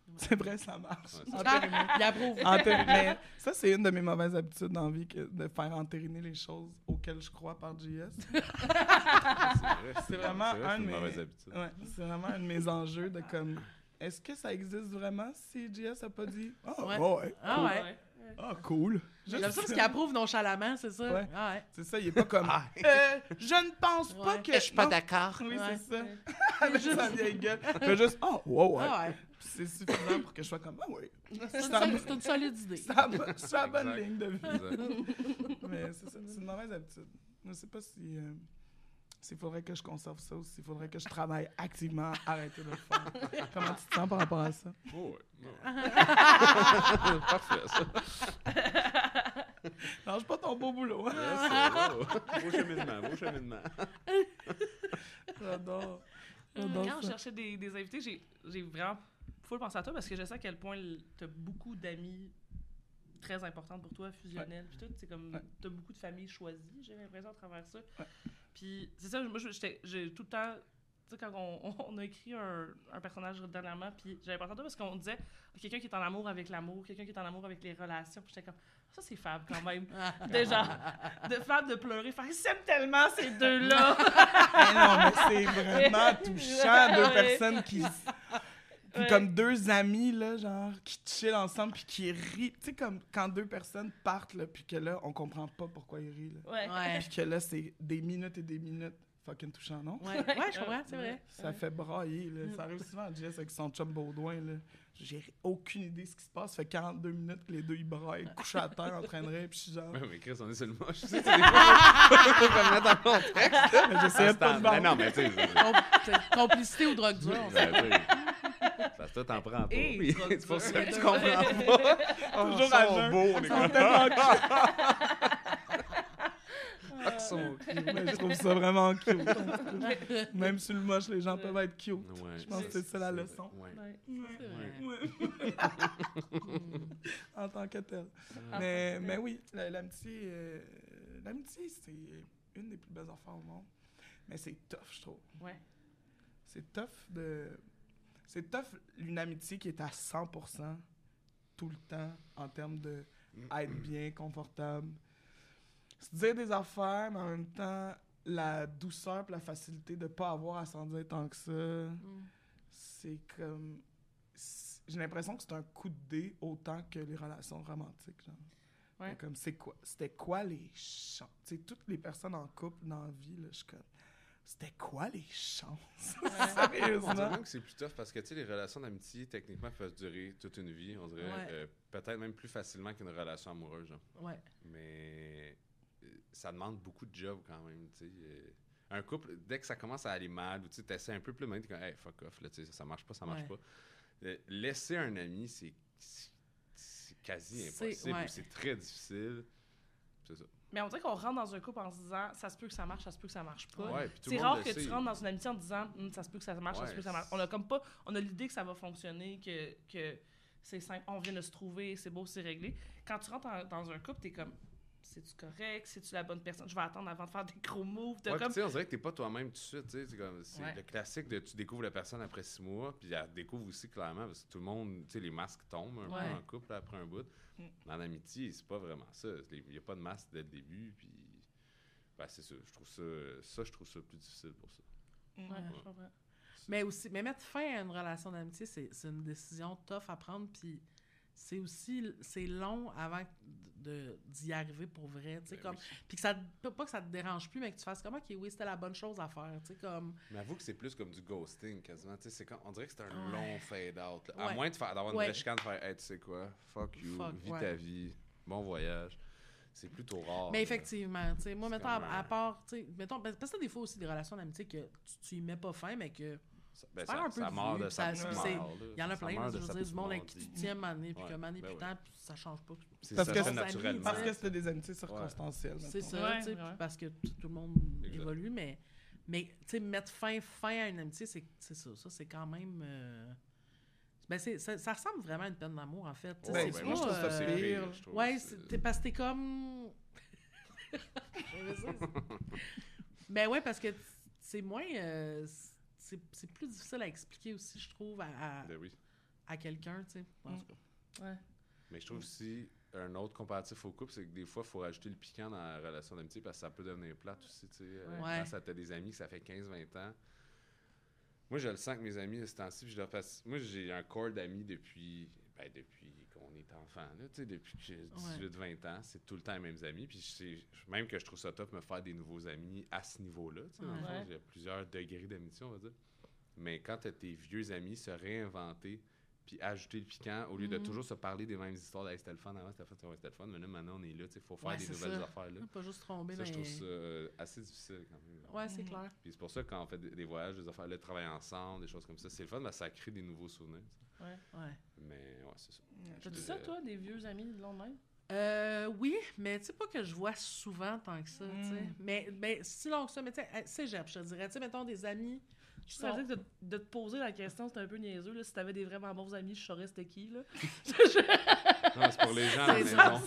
[LAUGHS] C'est vrai, ça marche. Ouais, Entériner. Mais ça, c'est une de mes mauvaises habitudes dans la vie, que de faire entériner les choses auxquelles je crois par JS. C'est vrai, C'est vraiment vrai, un de une mes... mauvaise habitude. Ouais, c'est vraiment un de mes enjeux de comme... Est-ce que ça existe vraiment si JS a pas dit « Ah, Ouais. ouais. Ah ouais. Ah, cool. » J'aime ça parce qu'il approuve nonchalamment, c'est ça? Ouais. Ah ouais. C'est ça, il est pas comme Ah. [LAUGHS] Euh, Je ne pense pas Ouais. que... Je suis pas d'accord. Oui, Ouais. c'est ça. Ouais. [LAUGHS] Avec sa vieille gueule. [LAUGHS] Fait juste « Ah, wow, ouais. Ah ouais. C'est suffisant pour que je sois comme « Ah, ouais. C'est une, une solide idée. C'est la bonne- ligne de vie. Mais c'est ça, c'est une mauvaise habitude. Je ne sais pas si... euh, s'il faudrait que je conserve ça ou s'il faudrait que je travaille activement à arrêter de le faire. Comment tu te sens par rapport à ça? Oh, ouais. ouais. [LAUGHS] Parfait, ça. Lâche pas ton beau boulot. hein? Yes, oh. Beau cheminement, beau cheminement. J'adore. J'adore Quand on ça. cherchait des, des invités, j'ai, j'ai vraiment full pensé à toi parce que je sais à quel point tu as beaucoup d'amis très importantes pour toi, fusionnelles, puis tout. C'est comme, Ouais. tu as beaucoup de familles choisies, j'ai l'impression, à travers ça. Puis c'est ça, moi, j'ai tout le temps. Tu sais, quand on, [LAUGHS] on a écrit un, un personnage dernièrement, puis j'avais à toi parce qu'on disait quelqu'un qui est en amour avec l'amour, quelqu'un qui est en amour avec les relations, puis j'étais comme, ça c'est fab quand même. [LAUGHS] Déjà, de fab de pleurer, faire ils s'aiment tellement ces deux-là. Mais [LAUGHS] non, mais c'est vraiment touchant. Deux personnes qui. Puis Ouais. comme deux amis, là, genre, qui chillent ensemble puis qui rient. Tu sais, comme quand deux personnes partent, là, puis que là, on comprend pas pourquoi ils rient, là. Ouais. Ouais. Puis que là, c'est des minutes et des minutes fucking touchant, non? Ouais, ouais, je comprends, c'est vrai. Ça fait brailler, là. Ça arrive souvent à Jess avec son chum Baudouin, là. J'ai aucune idée de ce qui se passe. Ça fait 42 minutes que les deux, ils braillent, couchés à terre, en train de rire, puis je suis genre... Ouais, mais Chris, on est sur le moche. [LAUGHS] Tu sais, faut comme mettre en contexte. J'essayais pas. Mais non, mais tu sais, c'est- Com- c'est complicité ou drogue dure. on sait. Parce que toi, t'en prends pas. Drogue [LAUGHS] C'est pour ça que tu [LAUGHS] comprends pas. Oh, [LAUGHS] Toujours ils à sont jeun. beaux, les Ils sont gars. tellement Ah, sont cute. Mais je trouve ça vraiment cute. Même sur le moche, les gens peuvent être cute. Ouais, Je pense que c'est ça la leçon. Ouais. En tant que tel. Ah. Mais, mais oui, la- l'amitié, euh, l'amitié, c'est une des plus belles affaires au monde. Mais c'est tough, je trouve. Ouais. C'est tough de. C'est tough une amitié qui est à 100% tout le temps en termes de être bien, confortable. Se dire des affaires, mais en même temps, la douceur et la facilité de pas avoir à s'en dire tant que ça, Mm. c'est comme. J'ai l'impression que c'est un coup de dé autant que les relations romantiques. Genre. Ouais. Comme c'est quoi, c'était quoi les sais, toutes les personnes en couple dans la vie, là, je suis comme. C'était quoi les chances? [LAUGHS] [LAUGHS] On dirait Sérieusement? même que c'est plus tough parce que tu sais, les relations d'amitié, techniquement, peuvent durer toute une vie. On dirait Ouais. euh, peut-être même plus facilement qu'une relation amoureuse. genre. Ouais. Mais euh, ça demande beaucoup de job quand même. tu sais. Euh, un couple, dès que ça commence à aller mal, ou tu essaies un peu plus loin, tu comme, hey, fuck off, là, tu sais, ça marche pas, ça marche Ouais. pas. Euh, laisser un ami, c'est quasi C'est- impossible, ouais. c'est très difficile. C'est ça. Mais on dirait qu'on rentre dans un couple en se disant ça se peut que ça marche, ça se peut que ça marche pas. Ouais, C'est rare que tu rentres dans une amitié en disant Hum, ça se peut que ça marche, ça se peut que ça marche. On a comme pas, on a l'idée que ça va fonctionner, que, que c'est simple, on vient de se trouver, c'est beau, c'est réglé. Quand tu rentres en- dans un couple, t'es comme c'est-tu correct, c'est-tu la bonne personne, je vais attendre avant de faire des gros moves. Ouais, comme... tu sais, on dirait que t'es pas toi-même tout de suite. tu sais, C'est comme c'est Ouais. le classique de tu découvres la personne après six mois, puis elle découvre aussi clairement parce que tout le monde, tu sais, les masques tombent un Ouais. peu en couple après un bout. Mm. Dans l'amitié, c'est pas vraiment ça. Il n'y a pas de masque dès le début, puis ben, c'est ça. Je trouve ça, ça, je trouve ça plus difficile pour ça. Ouais, Ouais. je comprends. Mais aussi, mais mettre fin à une relation d'amitié, c'est c'est une décision tough à prendre, puis c'est aussi, c'est long avant de- d'y arriver pour vrai, tu sais, Ben comme, puis que ça, pas que ça te dérange plus, mais que tu fasses comme, ok, oui, c'était la bonne chose à faire, tu sais, comme, Mais avoue que c'est plus comme du ghosting quasiment. Tu sais, c'est quand, on dirait que c'est un Ouais. long fade-out. là. À moins de faire- d'avoir une vraie chicane, de faire, hey, tu sais quoi, fuck you, Fuck, vis ta vie, bon voyage. c'est plutôt rare. Mais effectivement, tu sais, moi, mettons, à, part, tu sais, mettons, parce que des fois aussi des relations d'amitié que tu, tu y mets pas fin, mais que ben, ça, un peu ça de sa mort, il y en a plein, là, je veux dire, du monde avec qui tu tiens mané, puis Ouais, que mané, puis tant, puis ça change pas. C'est- Parce que c'est naturellement. Parce Ouais. que c'était des amitiés circonstancielles. C'est ça, Ouais, tu sais, ouais. parce que tout le monde évolue, mais, mais tu sais, mettre fin, fin à une amitié, c'est c'est ça. Ça, c'est quand même. euh, Ben, c'est- ça, ça ressemble vraiment à une peine d'amour, en fait. Ben, c'est moi, je trouve ça euh, pire. je trouve. Ouais, C'est- c'est- t'es- parce que t'es comme. [LAUGHS] Mais [LAUGHS] ben ouais, parce que c'est moins. euh, c'est c'est plus difficile à expliquer aussi, je trouve, à, à, Ben oui. à quelqu'un, tu sais. En Mm. tout cas. Ouais. Mais je trouve aussi un autre comparatif au couple, c'est que des fois, il faut rajouter le piquant dans la relation d'amitié parce que ça peut devenir plate aussi. Tu sais, Euh, Ouais. Quand ça t'as des amis que ça fait 15-20 ans. Moi, je le sens que mes amis, ce temps-ci, je leur passe. Moi, j'ai un corps d'amis depuis. Ben, depuis enfant, là, depuis que j'ai 18-20 ans, c'est tout le temps les mêmes amis. Puis même que je trouve ça top me faire des nouveaux amis à ce niveau-là. J'ai plusieurs degrés d'amitié, on va dire. Mais quand t'as tes vieux amis se réinventer, puis ajouter le piquant, au lieu de Mhm. toujours se parler des mêmes histoires, hey, c'était le fun avant, c'était le fun, c'était le fun, mais là, maintenant, on est là, il faut faire Ouais, des nouvelles ça. affaires. Là. Pas juste tomber Ça, je trouve ça euh, assez difficile quand même. Ouais, c'est clair. Puis c'est pour ça qu'on fait des, voyages, des affaires, le travail ensemble, des choses comme ça, c'est le fun, mais ça crée des nouveaux souvenirs. tu sais. Ouais. Ouais. Mais ouais, c'est ça. T'as dit ça, dirais- toi, des vieux amis de long même? Euh, oui, mais tu sais pas que je vois souvent tant que ça, tu sais. Mm. Mais, mais si long que ça, mais tu sais, euh, cégep, je te dirais, tu sais, mettons des amis Je sont... savais que de, de te poser la question, c'était un peu niaiseux. Là. Si t'avais des vraiment bons amis, je saurais c'était qui. Là. [LAUGHS] [LAUGHS] Non, c'est pour les gens à la C'est maison.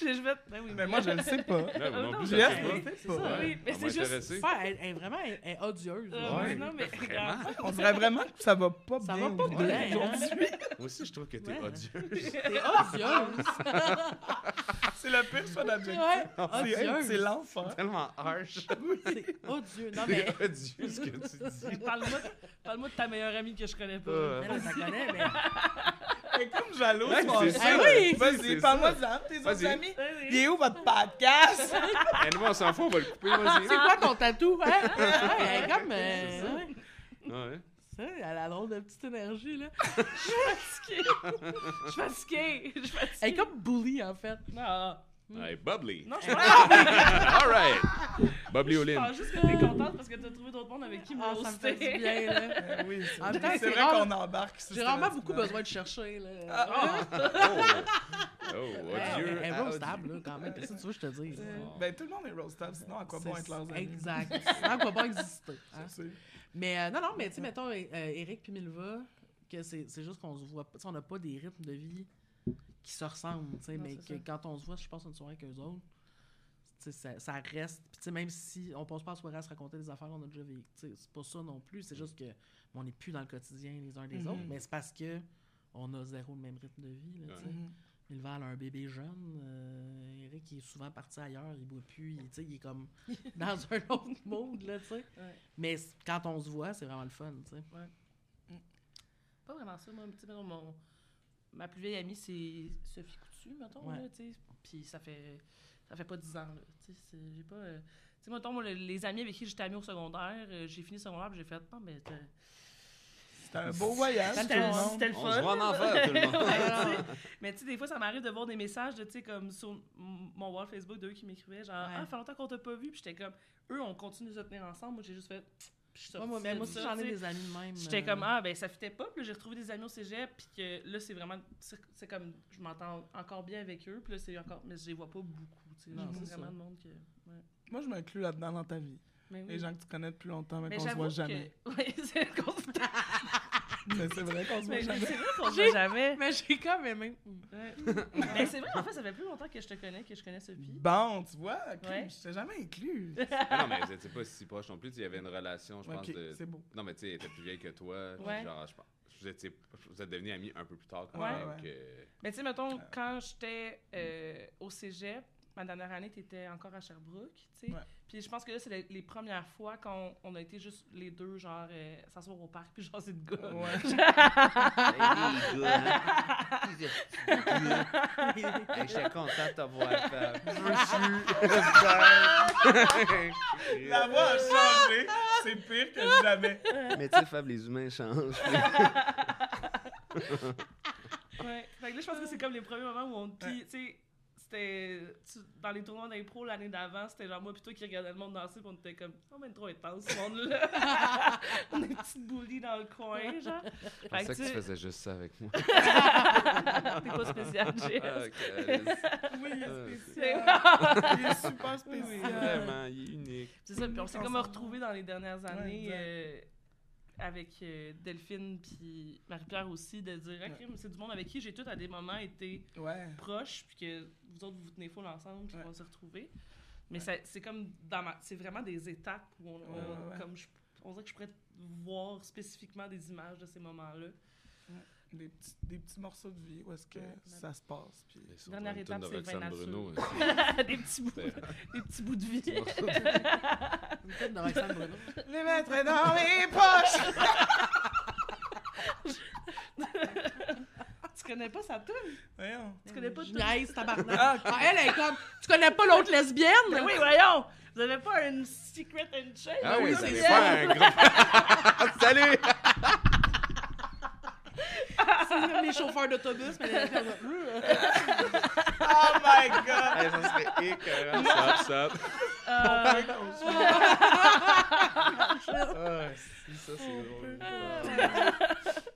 [LAUGHS] Je vais. Ben oui, Mais moi, je le sais pas. Là, moi non non, plus, je je sais pas. C'est ça, Ouais, oui, mais ça c'est juste-. Ouais, elle, elle est vraiment elle, elle est odieuse. Euh. Ouais. oui, non, mais Vraiment? On dirait vraiment que ça va pas Ça bien. va pas aujourd'hui. bien, hein? Moi aussi, je trouve que t'es odieuse. T'es odieuse. C'est le pire choix d'adjectif. C'est odieuse. c'est l'enfer. tellement harsh. C'est odieux. Non, mais... Odieux ce que tu dis. [LAUGHS] Parle-moi de, parle-moi de ta meilleure amie que je connais pas. Euh, là, ça connaît, mais... Elle [LAUGHS] est comme jalouse, Ouais, mon c'est ça. Ah oui! Vas-y, C'est parle-moi de. Tes autres amis. Il est où votre podcast? [LAUGHS] Eh, nous, on s'en fout, on va le couper, vas-y. C'est quoi ton tatou, hein? Ouais, elle est comme... euh, C'est ça. ouais. Ça, elle a la drôle de petite énergie, là. fatiguée. Je suis fatiguée. Je suis fatiguée. Elle est comme bully, en fait. Hey, bubbly. non je [LAUGHS] suis pas All right. Bubbly Je Olin. pense juste que t'es contente parce que t'as trouvé d'autres monde avec qui me Ah, ça me fait du bien, là. [LAUGHS] Euh, oui, c'est vrai, qu'on embarque. J'ai rarement beaucoup besoin de chercher, là. Ah, Oh. Oh, Elle- odieux. Elle est ah, roastable, là, quand même. Qu'est-ce que tu veux que je te dise? Ben, tout le monde est roastable, sinon à quoi bon être leurs amis? Exact. Sinon, à quoi bon exister? [LAUGHS] hein? Mais euh, non, non, mais tu sais, mettons, euh, Eric puis Milva, que c'est c'est juste qu'on se voit pas. On n'a pas des rythmes de vie qui se ressemblent, tu sais, mais que ça. quand on se voit, je passe une soirée avec eux autres, ça, ça reste. Puis tu sais, même si on passe pas la soirée à se raconter des affaires qu'on a déjà vécues, c'est pas ça non plus. C'est juste que on n'est plus dans le quotidien les uns des Mhm. autres, mais c'est parce que on a zéro le même rythme de vie, là, tu sais. Ouais. Mhm. Milva elle a un bébé jeune. euh, Eric il est souvent parti ailleurs, il boit plus, il, tu sais, il est comme [LAUGHS] dans un autre monde, là, tu sais. Ouais. Mais quand on se voit, c'est vraiment le fun, tu sais. Pas vraiment ça. Moi, tu sais, mettons, mon, ma plus vieille amie, c'est Sophie Coutu, mettons, Ouais. là, tu sais. Puis ça fait, ça fait pas 10 ans, là. Tu sais, c'est- j'ai pas... euh, tu sais, mettons, moi, le- les amis avec qui j'étais amie au secondaire, euh, j'ai fini le secondaire, puis j'ai fait, non, mais t'as- C'était un beau voyage, tout C'était le le- monde. c'était le fun. On se voit en enfer, tout le monde. [LAUGHS] Ouais, tu sais. mais tu sais, des fois, ça m'arrive de voir des messages de, tu sais, comme sur mon wall Facebook d'eux qui m'écrivaient, genre, Ouais. ah, fait longtemps qu'on t'a pas vu, puis j'étais comme, eux, on continue de se tenir ensemble, moi, j'ai juste fait, puis je suis Ouais, sortie moi, mais moi aussi, j'en ai des amis de même. J'étais euh, comme, ah, ben ça fitait pas. Puis là, j'ai retrouvé des amis au cégep. Puis que là, c'est vraiment. C'est comme, je m'entends encore bien avec eux. Puis là, c'est encore. Mais je les vois pas beaucoup. Tu sais, c'est vraiment de monde que. Ouais. Moi, je m'inclus là-dedans dans ta vie. Mais oui. Les gens que tu connais depuis longtemps, mais, mais qu'on se voit que- jamais. [LAUGHS] Oui, c'est se [LAUGHS] [LAUGHS] Mais c'est vrai qu'on se voit Mais jamais. c'est vrai qu'on se voit jamais. [LAUGHS] Mais j'ai quand même. Ouais. mais c'est vrai, en fait, ça fait plus longtemps que je te connais que je connais Sophie. Bon, tu vois, ok, Ouais. je t'ai jamais inclus. [LAUGHS] Ah non, mais vous étiez pas si proche non plus. Il y avait une relation, je pense, de... c'est beau. Non, mais tu sais, elle était plus vieille que toi. Genre, je pense... Vous, étiez... vous êtes devenus amis un peu plus tard quand Ouais. même. Ouais. que- Mais tu sais, mettons, quand j'étais euh, au cégep, ma dernière année, t'étais encore à Sherbrooke, tu sais. Puis je pense que là, c'est les, les premières fois qu'on on a été juste les deux, genre, euh, s'asseoir au parc, puis [LAUGHS] genre, c'est de gars. Ouais. Les gars, hein? Hey, J'étais content de te voir, Fab. [LAUGHS] La voix a changé. C'est pire que jamais. Mais tu sais, Fab, les humains changent. [LAUGHS] Ouais. Fait que là, je pense que c'est comme les premiers moments où on. Puis, tu sais, c'était. Dans les tournois d'impro l'année d'avant, c'était genre moi plutôt qui regardait le monde danser, puis on était comme. Oh, mais trop intense, ce monde-là. [LAUGHS] [LAUGHS] on est une petite bully dans le coin, genre. Je pensais que que tu tu sais- faisais juste ça avec moi. [LAUGHS] T'es pas spécial, JS. Ah, ok. Oui, il Ah, est C'est- spécial. il est super spécial. Vraiment, il est unique. C'est ça, puis on s'est comme retrouvés dans les dernières années exact. Avec euh, Delphine puis Marie-Pierre aussi, de dire, mais c'est du monde avec qui j'ai tout à des moments été Ouais. proche, puis que vous autres, vous vous tenez full ensemble, puis Ouais. qu'on s'est retrouvés. Mais ça- c'est comme dans ma... C'est vraiment des étapes où on, on- Ouais, ouais, ouais. comme je- on dirait que je pourrais voir spécifiquement des images de ces moments-là. Des petits, des petits morceaux de vie où est-ce que Ouais. ça se passe. Puis... Dernière étape, c'est vin Bruno. [LAUGHS] des petits bouts, [LAUGHS] des petits bouts de vie. Une tête de Roxane Bruno. Les mettre dans mes poches! [LAUGHS] tu connais pas sa tune? Voyons. Tu connais pas niaise, tabarnak. Ah. Ah, elle est comme. Tu connais pas l'autre lesbienne? Mais oui, voyons! Vous avez pas une secret handshake? Ah oui, c'est faire un groupe. Salut! C'est comme les chauffeurs d'autobus, mais comme. [LAUGHS] Oh my god! Hey, ça serait écœurant. Stop, stop. Euh, [LAUGHS] Ah, si, ça, c'est drôle. [LAUGHS]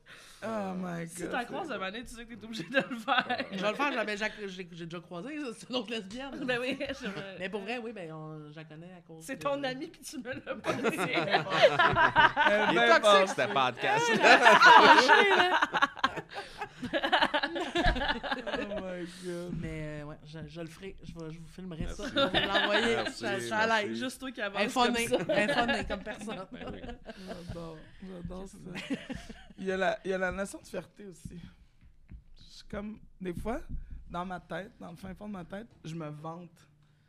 Oh my god. si t'en croises de manière, tu sais que t'es obligé de le faire. Je vais le faire, j'avais- j'ai déjà croisé, ça, c'est une autre lesbienne. Ben oui, je me- Mais pour vrai, oui, ben, on- je la connais à cause. C'est de- ton ami puis tu me l'as pas [LAUGHS] dit. Il est toxique, ce podcast. Oh my god. Mais euh, ouais, je, je le ferai. Je, vais- je vous filmerai ça. Merci. Je vais l'envoyer. Suis à l'aise. merci. Juste toi qui avance Infoné. comme ça. Infoné comme personne. Ben. J'adore, j'adore ça. [LAUGHS] Il y, a la, il y a la notion de fierté aussi. Je suis comme, des fois, dans ma tête, dans le fin fond de ma tête, je me vante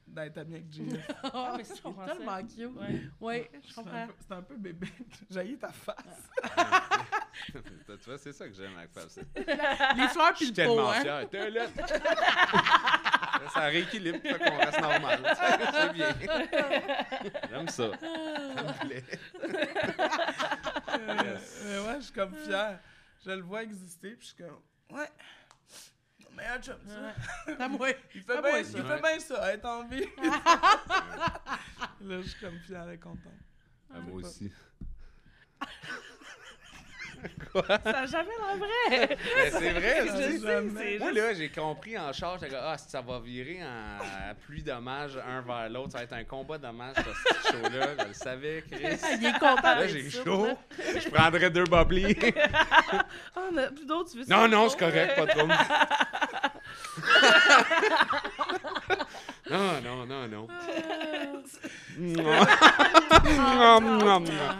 d'être ami avec JF. [LAUGHS] Ah, mais ça, je c'est tellement cute. Ouais. Oui, je un, comprends. peu- c'est un peu bébé. [LAUGHS] J'ai ta face. [LAUGHS] tu vois, c'est ça que j'aime avec Fab. Les fleurs puis le pot, tellement hein. fier. T'es là. ça rééquilibre, fait qu'on reste normal. C'est bien. J'aime ça. Ça me plaît. Euh, Yes. euh, ouais, je suis comme fier. Je le vois exister, puis je suis comme, ouais. Meilleur chum, ça. Ouais. [LAUGHS] À moi. Il fait Ah, bien ouais, ça. il fait bien ça, être en vie. [LAUGHS] Là, je suis comme fier et content. Ah, moi aussi. Ça n'a jamais l'air vrai. [LAUGHS] Mais c'est vrai, Je sais, c'est Moi, là, j'ai compris en charge, j'étais comme, ah, si ça va virer en pluie d'hommages un vers l'autre, ça va être un combat d'hommages, ce show-là. Je le savais, Chris. Il est content. Là, j'ai chaud. Je prendrais deux bubbly. Ah, on a plus d'autres, tu veux non, non, c'est correct, pas trop. [LAUGHS] non, non, non, non.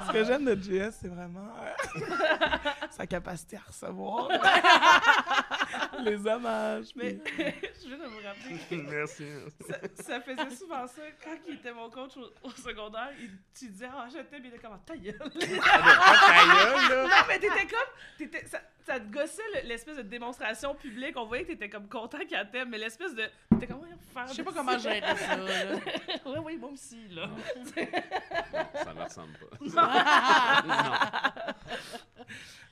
Ce que j'aime de JS, c'est vraiment euh, [LAUGHS] sa capacité à recevoir [LAUGHS] [LAUGHS] les hommages. Mais [LAUGHS] je viens de me rappeler. [LAUGHS] Merci. Ça, ça faisait souvent ça quand il était mon coach au, au secondaire. Il, tu disais, ah, je t'aime, il était comme, Ah, ta gueule. Ta gueule, là. non, mais t'étais comme, t'étais, ça, ça te gossait le- l'espèce de démonstration publique. On voyait que t'étais comme content qu'elle t'aime, mais l'espèce de, t'étais comme, ouais, faire. Je sais pas comment gérer ça, là. ouais, oui, moi aussi, là. Ça me ressemble pas.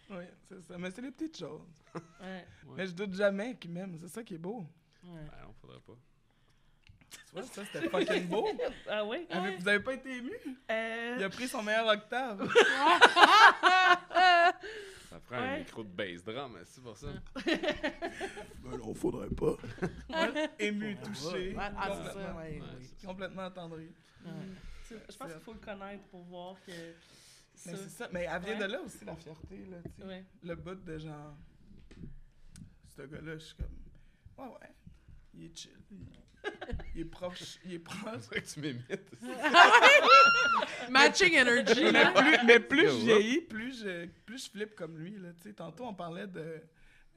Oui, c'est ça. Mais c'est les petites choses. Ouais. Mais je doute jamais qu'il m'aime. C'est ça qui est beau. Ouais. Ben, on faudrait pas. Tu vois, ça, c'était fucking beau. Ah oui? Vous avez pas été ému? Euh, Il a pris son meilleur octave. [LAUGHS] Ça prend un micro de bass drum, c'est pour ça. [LAUGHS] Ben non, faudrait pas. Ouais, ému, touché. Ouais, ah, c'est ça, complètement, ouais, Ouais, oui. c'est ça. complètement attendri. Je pense qu'il faut le connaître pour voir que. Ça, Mais c'est ça. Mais elle vient Ouais. de là aussi, la fierté. Là, tu sais. ouais. Le bout de genre. Ce gars-là, je suis comme. Ouais, ouais. Il est chill. Il, est proche. Il est proche. C'est vrai que tu m'imites. [LAUGHS] Matching energy, mais plus, mais plus je vieillis, plus je, plus je flippe comme lui. Là, tu sais. Tantôt, on parlait de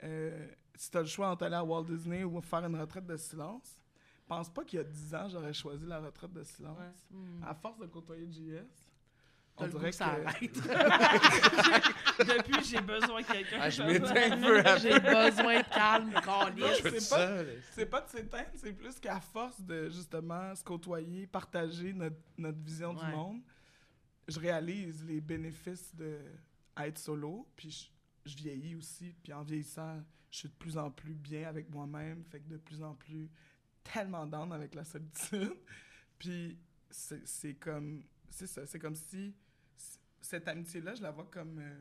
euh, si tu as le choix entre aller à Walt Disney ou faire une retraite de silence. Pense pas qu'il y a 10 ans, j'aurais choisi la retraite de silence. Ouais. À force de côtoyer JS, on dirait que ça arrête. [LAUGHS] [LAUGHS] Depuis, j'ai besoin de quelqu'un. Ah, je comme m'éteins ça. un peu après. J'ai besoin de calme. [LAUGHS] Je c'est pas- c'est pas de s'éteindre, c'est plus qu'à force de justement se côtoyer, partager notre, notre vision Ouais. du monde, je réalise les bénéfices de être solo, puis je, je vieillis aussi, puis en vieillissant, je suis de plus en plus bien avec moi-même, fait que de plus en plus tellement down avec la solitude. Puis c'est comme, c'est ça, c'est comme si cette amitié-là, je la vois comme, euh,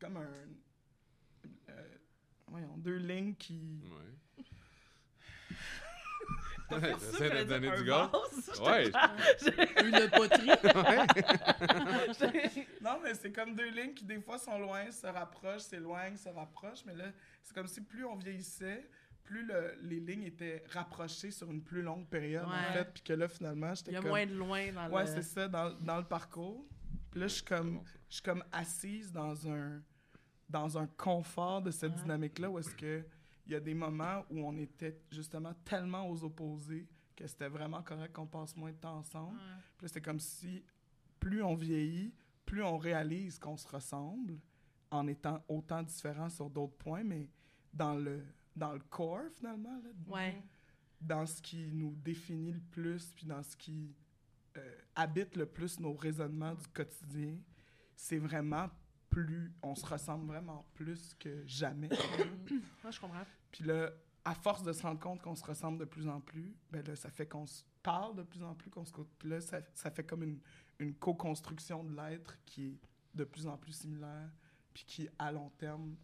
comme un, euh, voyons, deux lignes qui... Ouais. [LAUGHS] J'essaie de donner du un gaz. Ouais. Une poterie. [LAUGHS] [LAUGHS] Non, mais c'est comme deux lignes qui des fois sont loin, se rapprochent, s'éloignent, se rapprochent, mais là, c'est comme si plus on vieillissait, plus le- les lignes étaient rapprochées sur une plus longue période, en Ouais. fait, puis que là, finalement, j'étais Il y a comme... moins de loin dans Ouais, le... c'est ça, dans, dans le parcours. Puis là, je suis comme, bon, ça. je suis comme assise dans un, dans un confort de cette Ouais. dynamique-là où est-ce que il y a des moments où on était justement tellement aux opposés que c'était vraiment correct qu'on passe moins de temps ensemble. Ouais. Puis là, c'est comme si plus on vieillit, plus on réalise qu'on se ressemble en étant autant différents sur d'autres points, mais dans le, dans le corps, finalement, là, Ouais. dans ce qui nous définit le plus, puis dans ce qui euh, habite le plus nos raisonnements du quotidien, c'est vraiment plus, on se ressemble vraiment plus que jamais. [COUGHS] Ouais, je comprends. puis là, à force de se rendre compte qu'on se ressemble de plus en plus, ben là, ça fait qu'on se parle de plus en plus, qu'on se... Puis là, ça, ça fait comme une, une co-construction de l'être qui est de plus en plus similaire, puis qui, à long terme,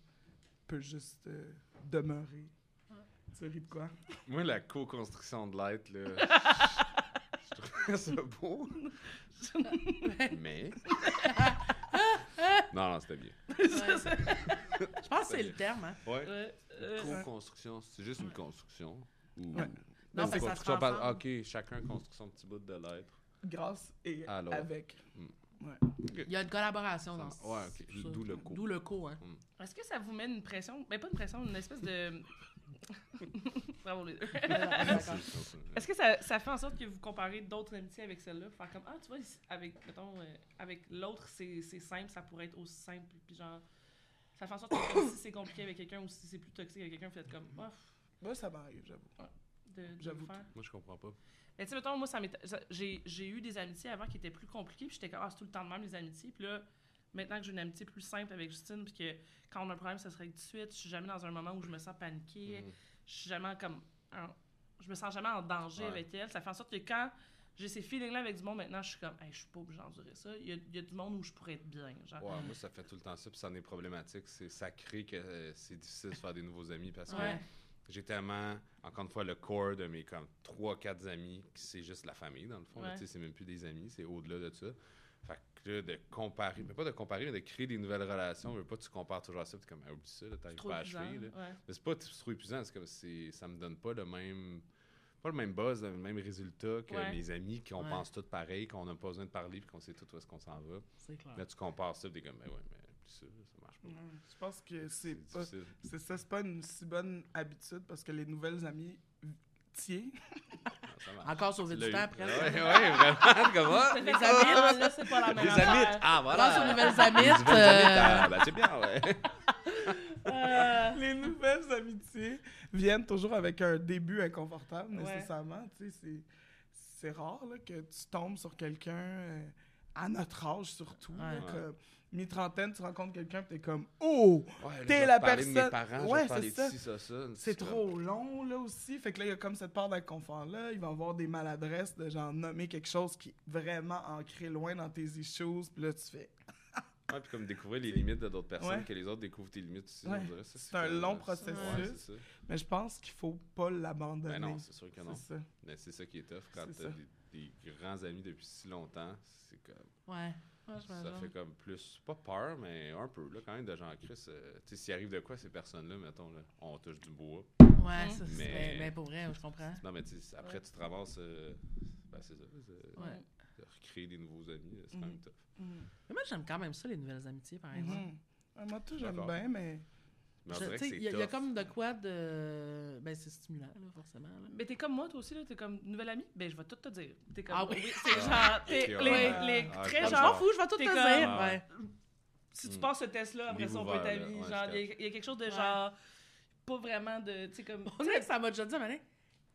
peut juste euh, demeurer. Tu ris de quoi? Moi, la co-construction de l'être, là. [LAUGHS] [LAUGHS] ça beau. [LAUGHS] Mais. [LAUGHS] non, non, c'était bien. Ouais. Je pense que c'est le terme, hein. Ouais. Ouais, euh, Co-construction, c'est juste une construction. Ou... Ouais. Non, que ça se par-. Ok, chacun construction de petits bouts de l'être. Grâce et Alors. avec. Il y a une collaboration dans Ouais, ça. D'où le co. D'où le co, hein. Est-ce que ça vous met une pression? Ben, pas une pression, une espèce de. Bravo les deux. D'accord. Est-ce que ça, ça fait en sorte que vous comparez d'autres amitiés avec celle-là? Faire comme, ah, tu vois, avec, mettons, euh, avec l'autre, c'est c'est simple, ça pourrait être aussi simple. Puis genre, ça fait en sorte que si c'est compliqué avec quelqu'un ou si c'est plus toxique avec quelqu'un, vous faites comme, oh, Moi, ça m'arrive, j'avoue. J'avoue. Moi, je comprends pas. Mais tu sais, mettons, moi, ça j'ai eu des amitiés avant qui étaient plus compliquées, puis j'étais comme, ah, c'est tout le temps de même, les amitiés. Puis là, maintenant que j'ai une amitié plus simple avec Justine, puis que quand on a un problème, ça serait tout de suite, je suis jamais dans un moment où je me sens paniquée, Mhm. je suis jamais comme. en- je me sens jamais en danger Ouais. avec elle. Ça fait en sorte que quand j'ai ces feelings-là avec du monde, maintenant, je suis comme, hey, je suis pas obligée d'endurer ça. Il y, a, il y a du monde où je pourrais être bien. Genre. Ouais, moi, ça fait tout le temps ça, puis ça en est problématique. C'est, ça crée que euh, c'est difficile de se faire des nouveaux amis parce que j'ai tellement, encore une fois, le core de mes comme 3-4 amis, qui c'est juste la famille, dans le fond. Ouais. c'est même plus des amis, c'est au-delà de ça. Fait que là, de comparer, mais pas de comparer, mais de créer des nouvelles relations. Je veux pas que tu compares toujours à ça, t'es comme, ah, oublie ça, t'arrives pas à épuisant, achever. là. ouais. Mais c'est pas trop épuisant, c'est comme, c'est, ça me donne pas le même. Pas le même buzz, le même résultat que Ouais. mes amis, qu'on Ouais. pense tous pareil, qu'on n'a pas besoin de parler, puis qu'on sait tout où est-ce qu'on s'en va. C'est clair. Là, tu compares ça, t'es comme, ben ouais, mais plus ça, ça marche pas. Je pense que c'est C'est pas, c'est ça, c'est pas une si bonne habitude parce que les nouvelles amies Ah. Encore sauvé Tu du temps après. Ouais, ouais, vraiment, comment? Les amis, là, c'est pas la même Les amites! Ah, voilà! Pense aux nouvelles nouvelles euh, ah, ben, c'est bien, ouais. Euh, les nouvelles amitiés viennent toujours avec un début inconfortable, Ouais. nécessairement. Tu sais, c'est, c'est rare là, que tu tombes sur quelqu'un euh, à notre âge surtout. là. Mi-trentaine, tu rencontres quelqu'un et t'es comme « Oh! Ouais, T'es la parler de personne- mes parents, Ouais, c'est ça. ça, ça. C'est comme- trop long, là, aussi. » Fait que là, il y a comme cette part d'inconfort-là. Il va y avoir des maladresses de genre nommer quelque chose qui est vraiment ancré loin dans tes issues. Puis là, tu fais [LAUGHS] Ouais, puis comme découvrir les limites de d'autres personnes, Ouais. que les autres découvrent tes limites aussi. C'est un long Ouais, processus. Mais je pense qu'il faut pas l'abandonner. Ben non, c'est sûr que non. Ça. Mais c'est ça qui est tough quand t'as des, des grands amis depuis si longtemps. C'est comme. Ouais. Ouais, Ça fait comme plus. Pas peur, mais un peu, là, quand même, de gens Chris. euh, tu sais, s'il arrive de quoi, ces personnes-là, mettons, là, on touche du bois. Ouais, ça, c'est- Mais- mais, mais pour vrai, je comprends. Non, mais tu sais, après, Ouais. tu te ramasses. euh, ben, c'est ça. c'est- Ouais. de recréer des nouveaux amis, c'est quand même Mhm. tough. Mais moi, j'aime quand même ça, les nouvelles amitiés, par exemple. Mhm. Ouais, moi, tout, j'aime D'accord. bien, mais Il y, y a comme de quoi de. Ben, c'est stimulant, là, forcément. là. Mais t'es comme moi, toi aussi, là. T'es comme nouvelle amie? Ben, je vais tout te dire. T'es comme. Ah oui? C'est genre. T'es les, ouais. les Ah, très genre. m'en fous, je vais tout te dire. comme- Ouais. Si tu passes ce test-là, après ça, on peut. Ouais, Genre, il y, y a quelque chose de Ouais. genre. Pas vraiment de. Tu sais, comme. On dirait que ça m'a déjà dit, mais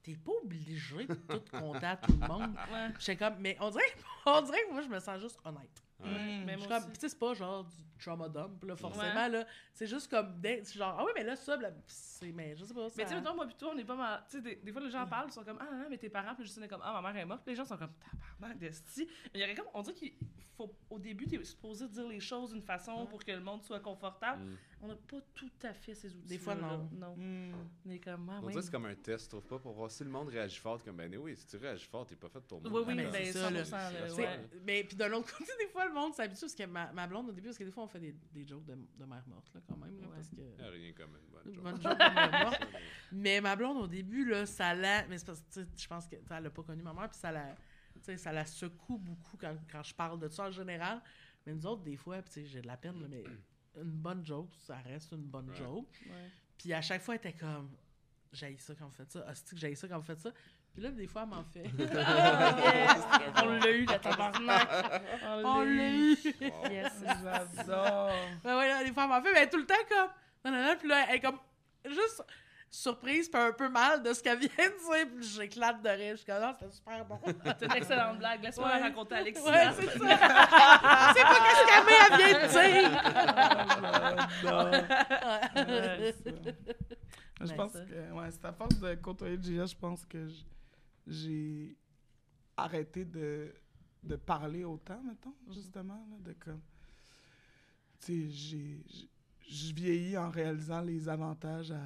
t'es pas obligé de tout compter à tout le monde. [LAUGHS] Ouais. Comme, mais on dirait, [LAUGHS] on dirait que moi, je me sens juste honnête. Ouais. Mm. Mais Je comme- c'est pas genre du trauma dump, là, forcément, là. C'est juste comme, genre, ah oui, mais là, ça, là, c'est, mais je sais pas, ça... Mais tu sais, mettons, moi, plutôt, on est pas mal. Tu sais, des, des fois, les gens parlent, ils sont comme, ah, non, non, mais tes parents, puis Justine est comme, ah, ma mère est morte. Puis les gens sont comme, tabarnak, d'esti. Mais il y aurait comme, on dirait qu'il faut, au début, t'es supposé dire les choses d'une façon pour que le monde soit confortable. Mm. On n'a pas tout à fait ces outils. Des fois, non. Non. Mm. On est comme, ah, On dirait que c'est comme un test, tu trouves pas, pour voir si le monde réagit fort. Comme, ben oui, si tu réagis fort, t'es pas fait pour Oui, moi. oui, mais ben, c'est ça, 100%. là. là, Tu sais, ouais. Mais puis de l'autre [LAUGHS] côté, des fois, le monde s'habitue parce que ma, ma blonde, au début, parce que des fois, on fait des, des jokes de, de mère morte, là, quand même, là, Ouais. parce que... Y a rien comme une bonne chose. bonne joke de mère morte. [LAUGHS] Mais ma blonde, au début, là, ça la... Mais c'est parce que, tu je pense que, tu sais, elle a pas connu ma mère, puis ça la... Tu sais, ça la secoue beaucoup quand, quand je parle de ça en général. Mais nous autres, des fois, puis tu sais, j'ai de la peine, là, mais une bonne joke, ça reste une bonne Ouais. joke. Puis à chaque fois, elle était comme... J'ai ça quand vous faites ça. Hostie que j'ai ça quand vous faites ça? Puis là, des fois, elle m'en fait. [LAUGHS] On l'a eu, la tabarnak. On l'a eu! Yes. J'adore. [LAUGHS] Ouais, là, des fois, elle m'en fait, mais elle est tout le temps comme. Non, non, non, puis là, elle est comme. Juste surprise, puis un peu mal de ce qu'elle vient de dire, puis j'éclate de rire. Je suis comme, non, c'était super bon. [LAUGHS] C'est une excellente blague. Laisse-moi Ouais. la raconter à Alexis. ouais, c'est ça. c'est pas qu'est-ce qu'Amé, elle vient de dire. Ouais. Je pense ça. que, ouais, c'est à force de côtoyer Gia, je pense que j'ai arrêté de, de parler autant, mettons, justement, là, de comme... Tu sais, j'ai... j'ai- Je vieillis en réalisant les avantages à,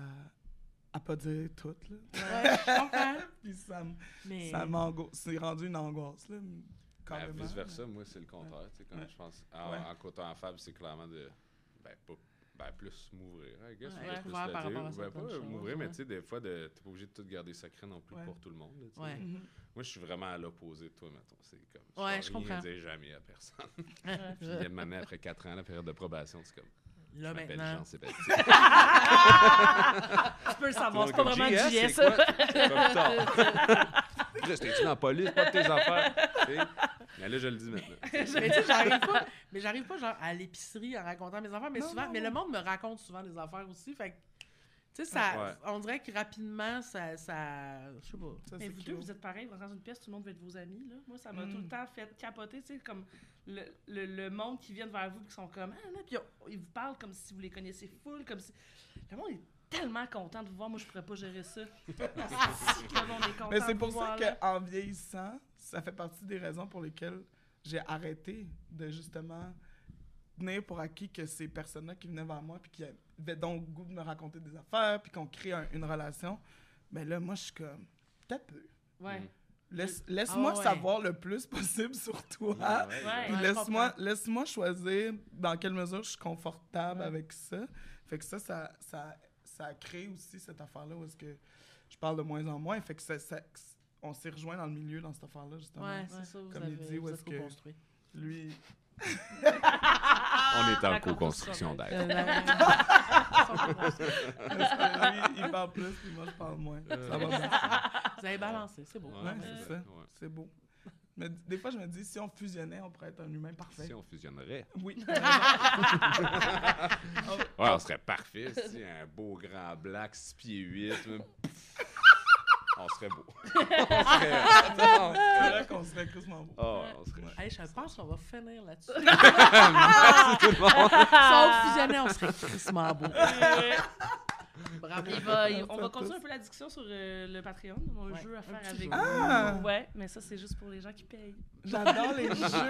à pas dire tout, là. Ouais, je comprends. [LAUGHS] Puis ça, Mais. ça m'angoisse. C'est rendu une angoisse, là, Ben, carrément. vice versa, moi, c'est le contraire. Tu sais, Ouais. je pense, en, Ouais. en côtoyant Fab, c'est clairement de. Ben, pas. Ben, plus m'ouvrir, I guess. Ouais, de plus par dire, ou ben, pas m'ouvrir, mais tu sais, des fois, de, t'es pas obligé de tout garder secret non plus Ouais. pour tout le monde. là. Mhm. Moi, je suis vraiment à l'opposé de toi, mettons. C'est comme. Ouais, je comprends. dire jamais à personne. [LAUGHS] Puis, il m'amener après 4 ans, la période de probation, c'est comme. Là, je maintenant. Jean-Sébastien. Tu peux le savoir, c'est pas vraiment comme, JS, ça. c'est comme j'étais dans la police, pas de tes affaires. Mais là, je le dis maintenant. mais tu sais, j'arrive pas, mais j'arrive pas genre à l'épicerie en racontant mes affaires, mais Non, souvent, non, mais non. le monde me raconte souvent des affaires aussi, fait que, tu sais, ça, Ouais. on dirait que rapidement, ça, ça, je sais pas. Ça, Mais vous deux, vous êtes pareils, vous rentrez dans une pièce, tout le monde veut être vos amis. Là. Moi, ça m'a Mm. tout le temps fait capoter, tu sais, comme le, le, le monde qui vient vers vous, qui sont comme, ah, là, puis on- ils vous parlent comme si vous les connaissiez full, comme si. Le monde est tellement content de vous voir, moi, je pourrais pas gérer ça. [LAUGHS] Si que le monde est content Mais c'est pour ça qu'en vieillissant, ça fait partie des raisons pour lesquelles j'ai arrêté de justement tenir pour acquis que ces personnes-là qui venaient vers moi puis qui avaient donc le goût de me raconter des affaires puis qu'on crée un- une relation, mais là, moi, je suis comme, t'as peu. Ouais. Mm. Laisse, laisse-moi Ah ouais. savoir le plus possible sur toi. Ouais, Ouais. Puis laisse-moi, laisse-moi choisir dans quelle mesure je suis confortable Ouais. avec ça. Fait que ça, ça, ça, ça crée aussi cette affaire-là où est-ce que je parle de moins en moins. Fait que ça, ça- on s'est rejoint dans le milieu dans cette affaire-là, justement. Ouais, c'est ça, vous Comme avez, il dit, où est-ce que- co-construit. Lui, [LAUGHS] On est en co-construction d'ailleurs. Euh, lui, il parle plus, puis moi, je parle moins. Ça va bien. Vous avez balancé, c'est beau. Ouais, Ouais, c'est c'est ça. ça. Ouais. C'est beau. Mais des fois, je me dis, si on fusionnait, on pourrait être un humain parfait. Si on fusionnerait. Oui. [LAUGHS] [LAUGHS] Ouais, on serait parfait. Si un beau grand black, 6 pieds 8. On serait beau. [LAUGHS] on serait. on C'est serait- vrai qu'on serait crissement beau. Oh, on serait. Hey, je pense qu'on va finir là-dessus. [LAUGHS] Merci tout le monde. [LAUGHS] si on fusionnait, on serait crissement beau. Bravo. Il va- il- on va continuer un peu la discussion sur euh, le Patreon, mon Ouais. jeu à faire avec jeu. vous. Ah! Ouais, mais ça, c'est juste pour les gens qui payent. J'adore les [LAUGHS] jeux.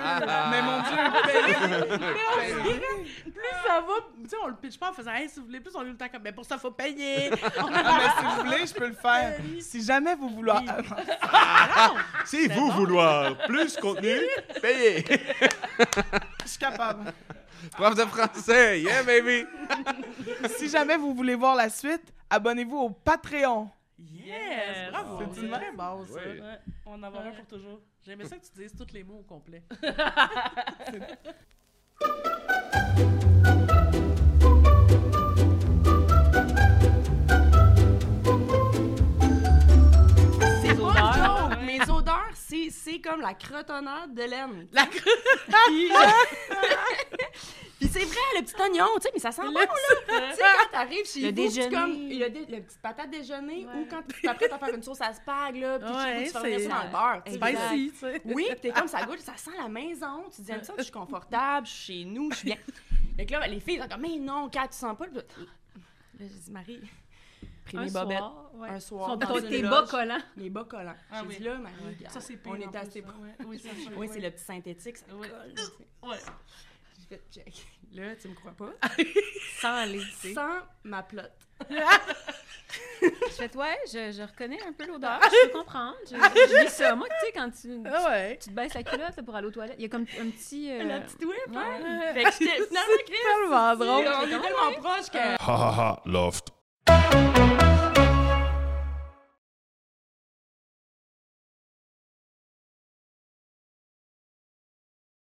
Mais mon Dieu, paye. Plus ça va, tu sais, on le pitch pas en faisant, hey, si vous voulez plus, on est le temps comme, mais pour ça, faut payer. [LAUGHS] Ah, mais si vous voulez, je peux le faire. Si jamais vous voulez. Oui. Si C'est vous bon. vouloir plus contenu, payez. Je suis capable. Prof de français, yeah baby. [LAUGHS] Si jamais vous voulez voir la suite, abonnez-vous au Patreon. Yes, bravo. C'est une très bon, ça. Oui. Ouais, on va en avoir un pour toujours. J'aimais ça que tu dises tous les mots au complet. [LAUGHS] [LAUGHS] c'est, c'est comme la crotonnade de laine. La cru- [LAUGHS] Puis, c'est vrai, le petit oignon, tu sais, mais ça sent bon, là. tu sais, quand t'arrives chez Le vous, déjeuner. comme le, dé- le petit patate déjeuner, Ouais. ou quand tu t'apprêtes à faire une sauce à spag, là, puis Ouais, tu fais ça dans le beurre, tu Spicy, tu sais. Oui, pis t'es comme ça goûte, ça sent la maison. Tu te dis, ah, ça, je suis confortable, je suis chez nous, je suis bien. Fait que là, les filles sont comme, mais non, Kat, tu sens pas. Là, j'ai dit, Marie, pris Un mes bobettes soir, ouais. un soir. Dans tes bas collants. Les bas collants. Ah j'ai oui. dit, là, Marie, Ouais. regarde, Ça, c'est pire. on est assez ça. proches. Ouais. Oui, [LAUGHS] ouais. c'est le petit synthétique, ça Ouais. colle. tu. Ouais. J'ai fait check. Là, tu me crois pas? [LAUGHS] Sans aller, tu sais. Sans ma plotte. [LAUGHS] Je fais, ouais, je, je reconnais un peu l'odeur. Je peux comprendre. Je, je vis ça. Moi, tu sais, quand tu, Ah ouais. tu te baisses la culotte là, pour aller aux toilettes, il y a comme un petit. euh, La petite whip, hein? ouais. Fait que j'étais Chris, Tellement drôle. on est tellement proches que... Ha ha ha, loft.